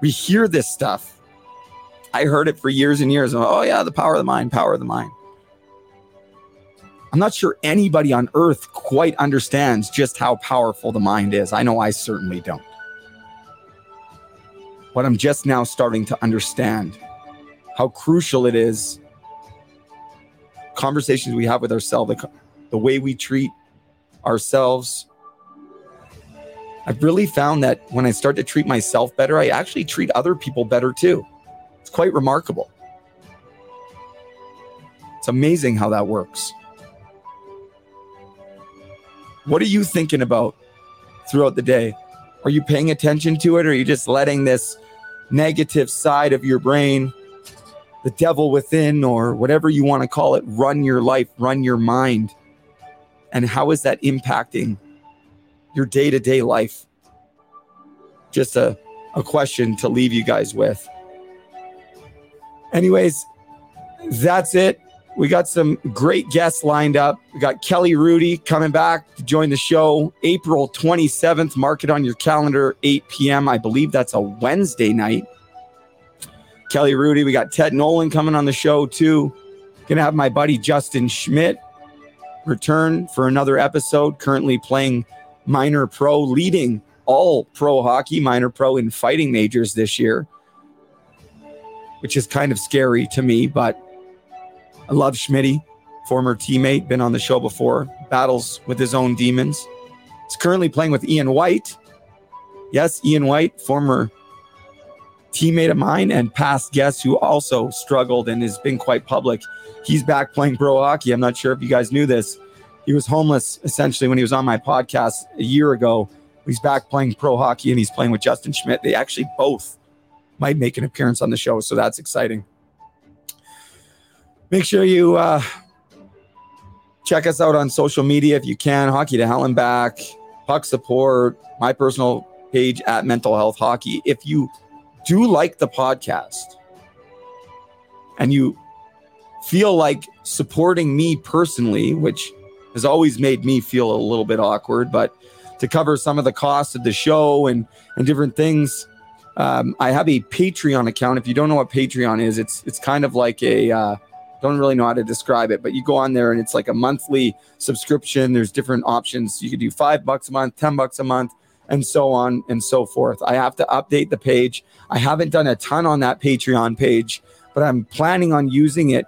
We hear this stuff. I heard it for years and years. Oh, yeah, the power of the mind, power of the mind. I'm not sure anybody on earth quite understands just how powerful the mind is. I know I certainly don't but I'm just now starting to understand how crucial it is. Conversations we have with ourselves, the, the way we treat ourselves. I've really found that when I start to treat myself better, I actually treat other people better too. It's quite remarkable. It's amazing how that works. What are you thinking about throughout the day? Are you paying attention to it or are you just letting this negative side of your brain, the devil within, or whatever you want to call it, run your life, run your mind? And how is that impacting your day to day life? Just a, a question to leave you guys with. Anyways, that's it. We got some great guests lined up. We got Kelly Rudy coming back to join the show April 27th. Mark it on your calendar, 8 p.m. I believe that's a Wednesday night. Kelly Rudy. We got Ted Nolan coming on the show too. Gonna have my buddy Justin Schmidt return for another episode. Currently playing minor pro, leading all pro hockey, minor pro in fighting majors this year, which is kind of scary to me, but I love Schmitty, former teammate, been on the show before, battles with his own demons. He's currently playing with Ian White. Yes, Ian White, former teammate of mine and past guest who also struggled and has been quite public. He's back playing pro hockey. I'm not sure if you guys knew this. He was homeless essentially when he was on my podcast a year ago. He's back playing pro hockey and he's playing with Justin Schmidt. They actually both might make an appearance on the show, so that's exciting make sure you uh, check us out on social media if you can. Hockey to Hell and Back, Puck Support, my personal page at Mental Health Hockey. If you do like the podcast and you feel like supporting me personally, which has always made me feel a little bit awkward, but to cover some of the costs of the show and and different things. Um, I have a Patreon account. If you don't know what Patreon is, it's it's kind of like a uh, don't really know how to describe it, but you go on there and it's like a monthly subscription. There's different options. You could do five bucks a month, 10 bucks a month, and so on and so forth. I have to update the page. I haven't done a ton on that Patreon page, but I'm planning on using it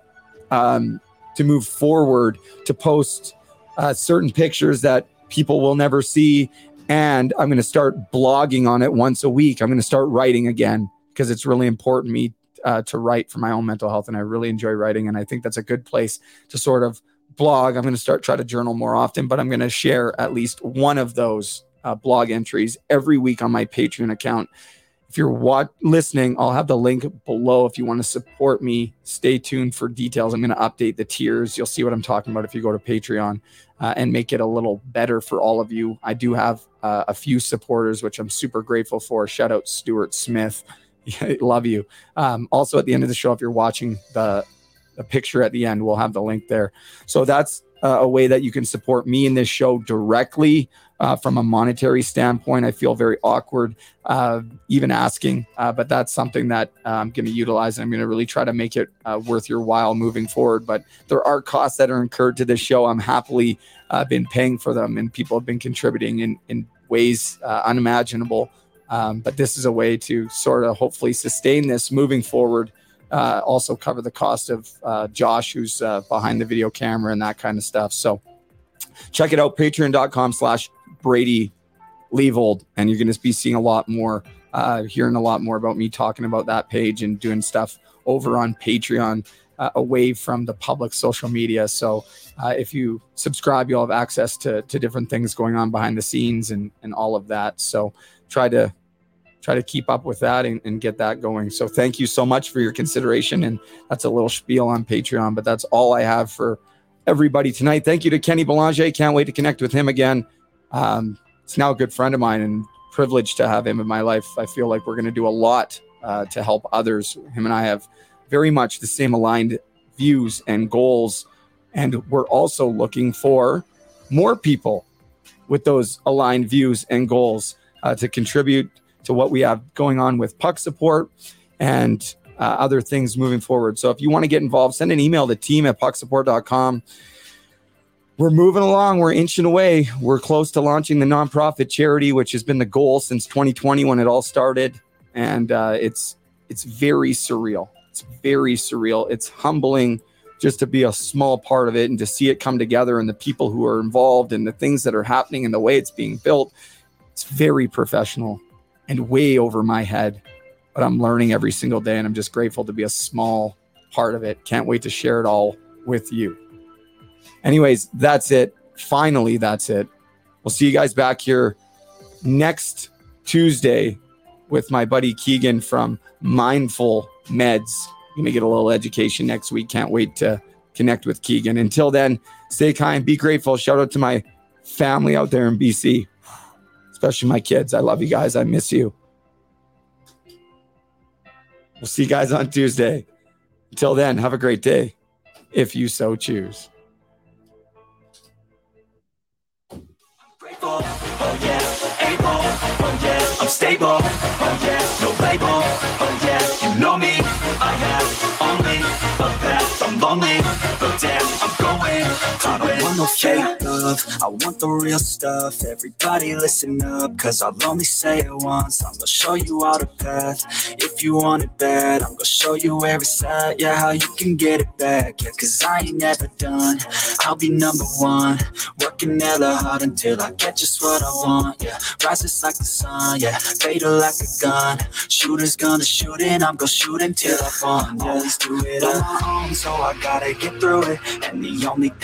um, to move forward to post uh, certain pictures that people will never see. And I'm going to start blogging on it once a week. I'm going to start writing again because it's really important me uh, to write for my own mental health, and I really enjoy writing. And I think that's a good place to sort of blog. I'm going to start try to journal more often, but I'm going to share at least one of those uh, blog entries every week on my Patreon account. If you're listening, I'll have the link below if you want to support me. Stay tuned for details. I'm going to update the tiers. You'll see what I'm talking about if you go to Patreon uh, and make it a little better for all of you. I do have uh, a few supporters, which I'm super grateful for. Shout out Stuart Smith. Love you. Um, also, at the end of the show, if you're watching the, the picture at the end, we'll have the link there. So that's uh, a way that you can support me in this show directly uh, from a monetary standpoint. I feel very awkward uh, even asking, uh, but that's something that uh, I'm going to utilize. And I'm going to really try to make it uh, worth your while moving forward. But there are costs that are incurred to this show. I'm happily uh, been paying for them, and people have been contributing in, in ways unimaginable. Um, but this is a way to sort of hopefully sustain this moving forward. Uh, also cover the cost of uh, Josh, who's uh, behind the video camera and that kind of stuff. So check it out, patreon.com slash Brady Leavold, and you're going to be seeing a lot more, uh, hearing a lot more about me talking about that page and doing stuff over on Patreon uh, away from the public social media. So uh, if you subscribe, you'll have access to, to different things going on behind the scenes and, and all of that. So try to try to keep up with that and, and, get that going. So thank you so much for your consideration. And that's a little spiel on Patreon, but that's all I have for everybody tonight. Thank you to Kenny Belanger. Can't wait to connect with him again. Um, it's now a good friend of mine and privileged to have him in my life. I feel like we're going to do a lot uh, to help others. Him and I have very much the same aligned views and goals. And we're also looking for more people with those aligned views and goals uh, to contribute to what we have going on with puck support and uh, other things moving forward. So if you want to get involved, send an email to team at pucksupport.com. We're moving along. We're inching away. We're close to launching the nonprofit charity, which has been the goal since 2020 when it all started, and uh, it's it's very surreal. It's very surreal. It's humbling just to be a small part of it and to see it come together and the people who are involved and the things that are happening and the way it's being built. It's very professional and way over my head, but I'm learning every single day and I'm just grateful to be a small part of it. Can't wait to share it all with you. Anyways, that's it. Finally, that's it. We'll see you guys back here next Tuesday with my buddy Keegan from Mindful Meds. Gonna get a little education next week. Can't wait to connect with Keegan. Until then, stay kind, be grateful. Shout out to my family out there in BC especially my kids. I love you guys. I miss you. We'll see you guys on Tuesday. Until then, have a great day if you so choose. Oh yeah, able, oh I'm stable, oh yeah, no label, oh yeah, you know me, I have only a path, but I don't want no fake love, I want the real stuff. Everybody listen up, cause I'll only say it once. I'm gonna show you all the path. If you want it bad, I'm gonna show you it's at Yeah, how you can get it back. Yeah, cause I ain't never done. I'll be number one. Working hella hard until I get just what I want. Yeah, rises like the sun. Yeah, fatal like a gun. Shooters gonna shoot and I'm gonna shoot until I fall. Yeah, always do it on my own So I gotta get through it. And the only thing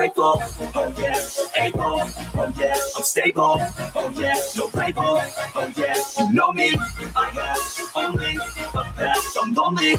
Grateful. Oh yeah, able. Oh yeah, I'm stable. Oh yeah, no label. Oh yeah, you know me. I have only a past. I'm lonely.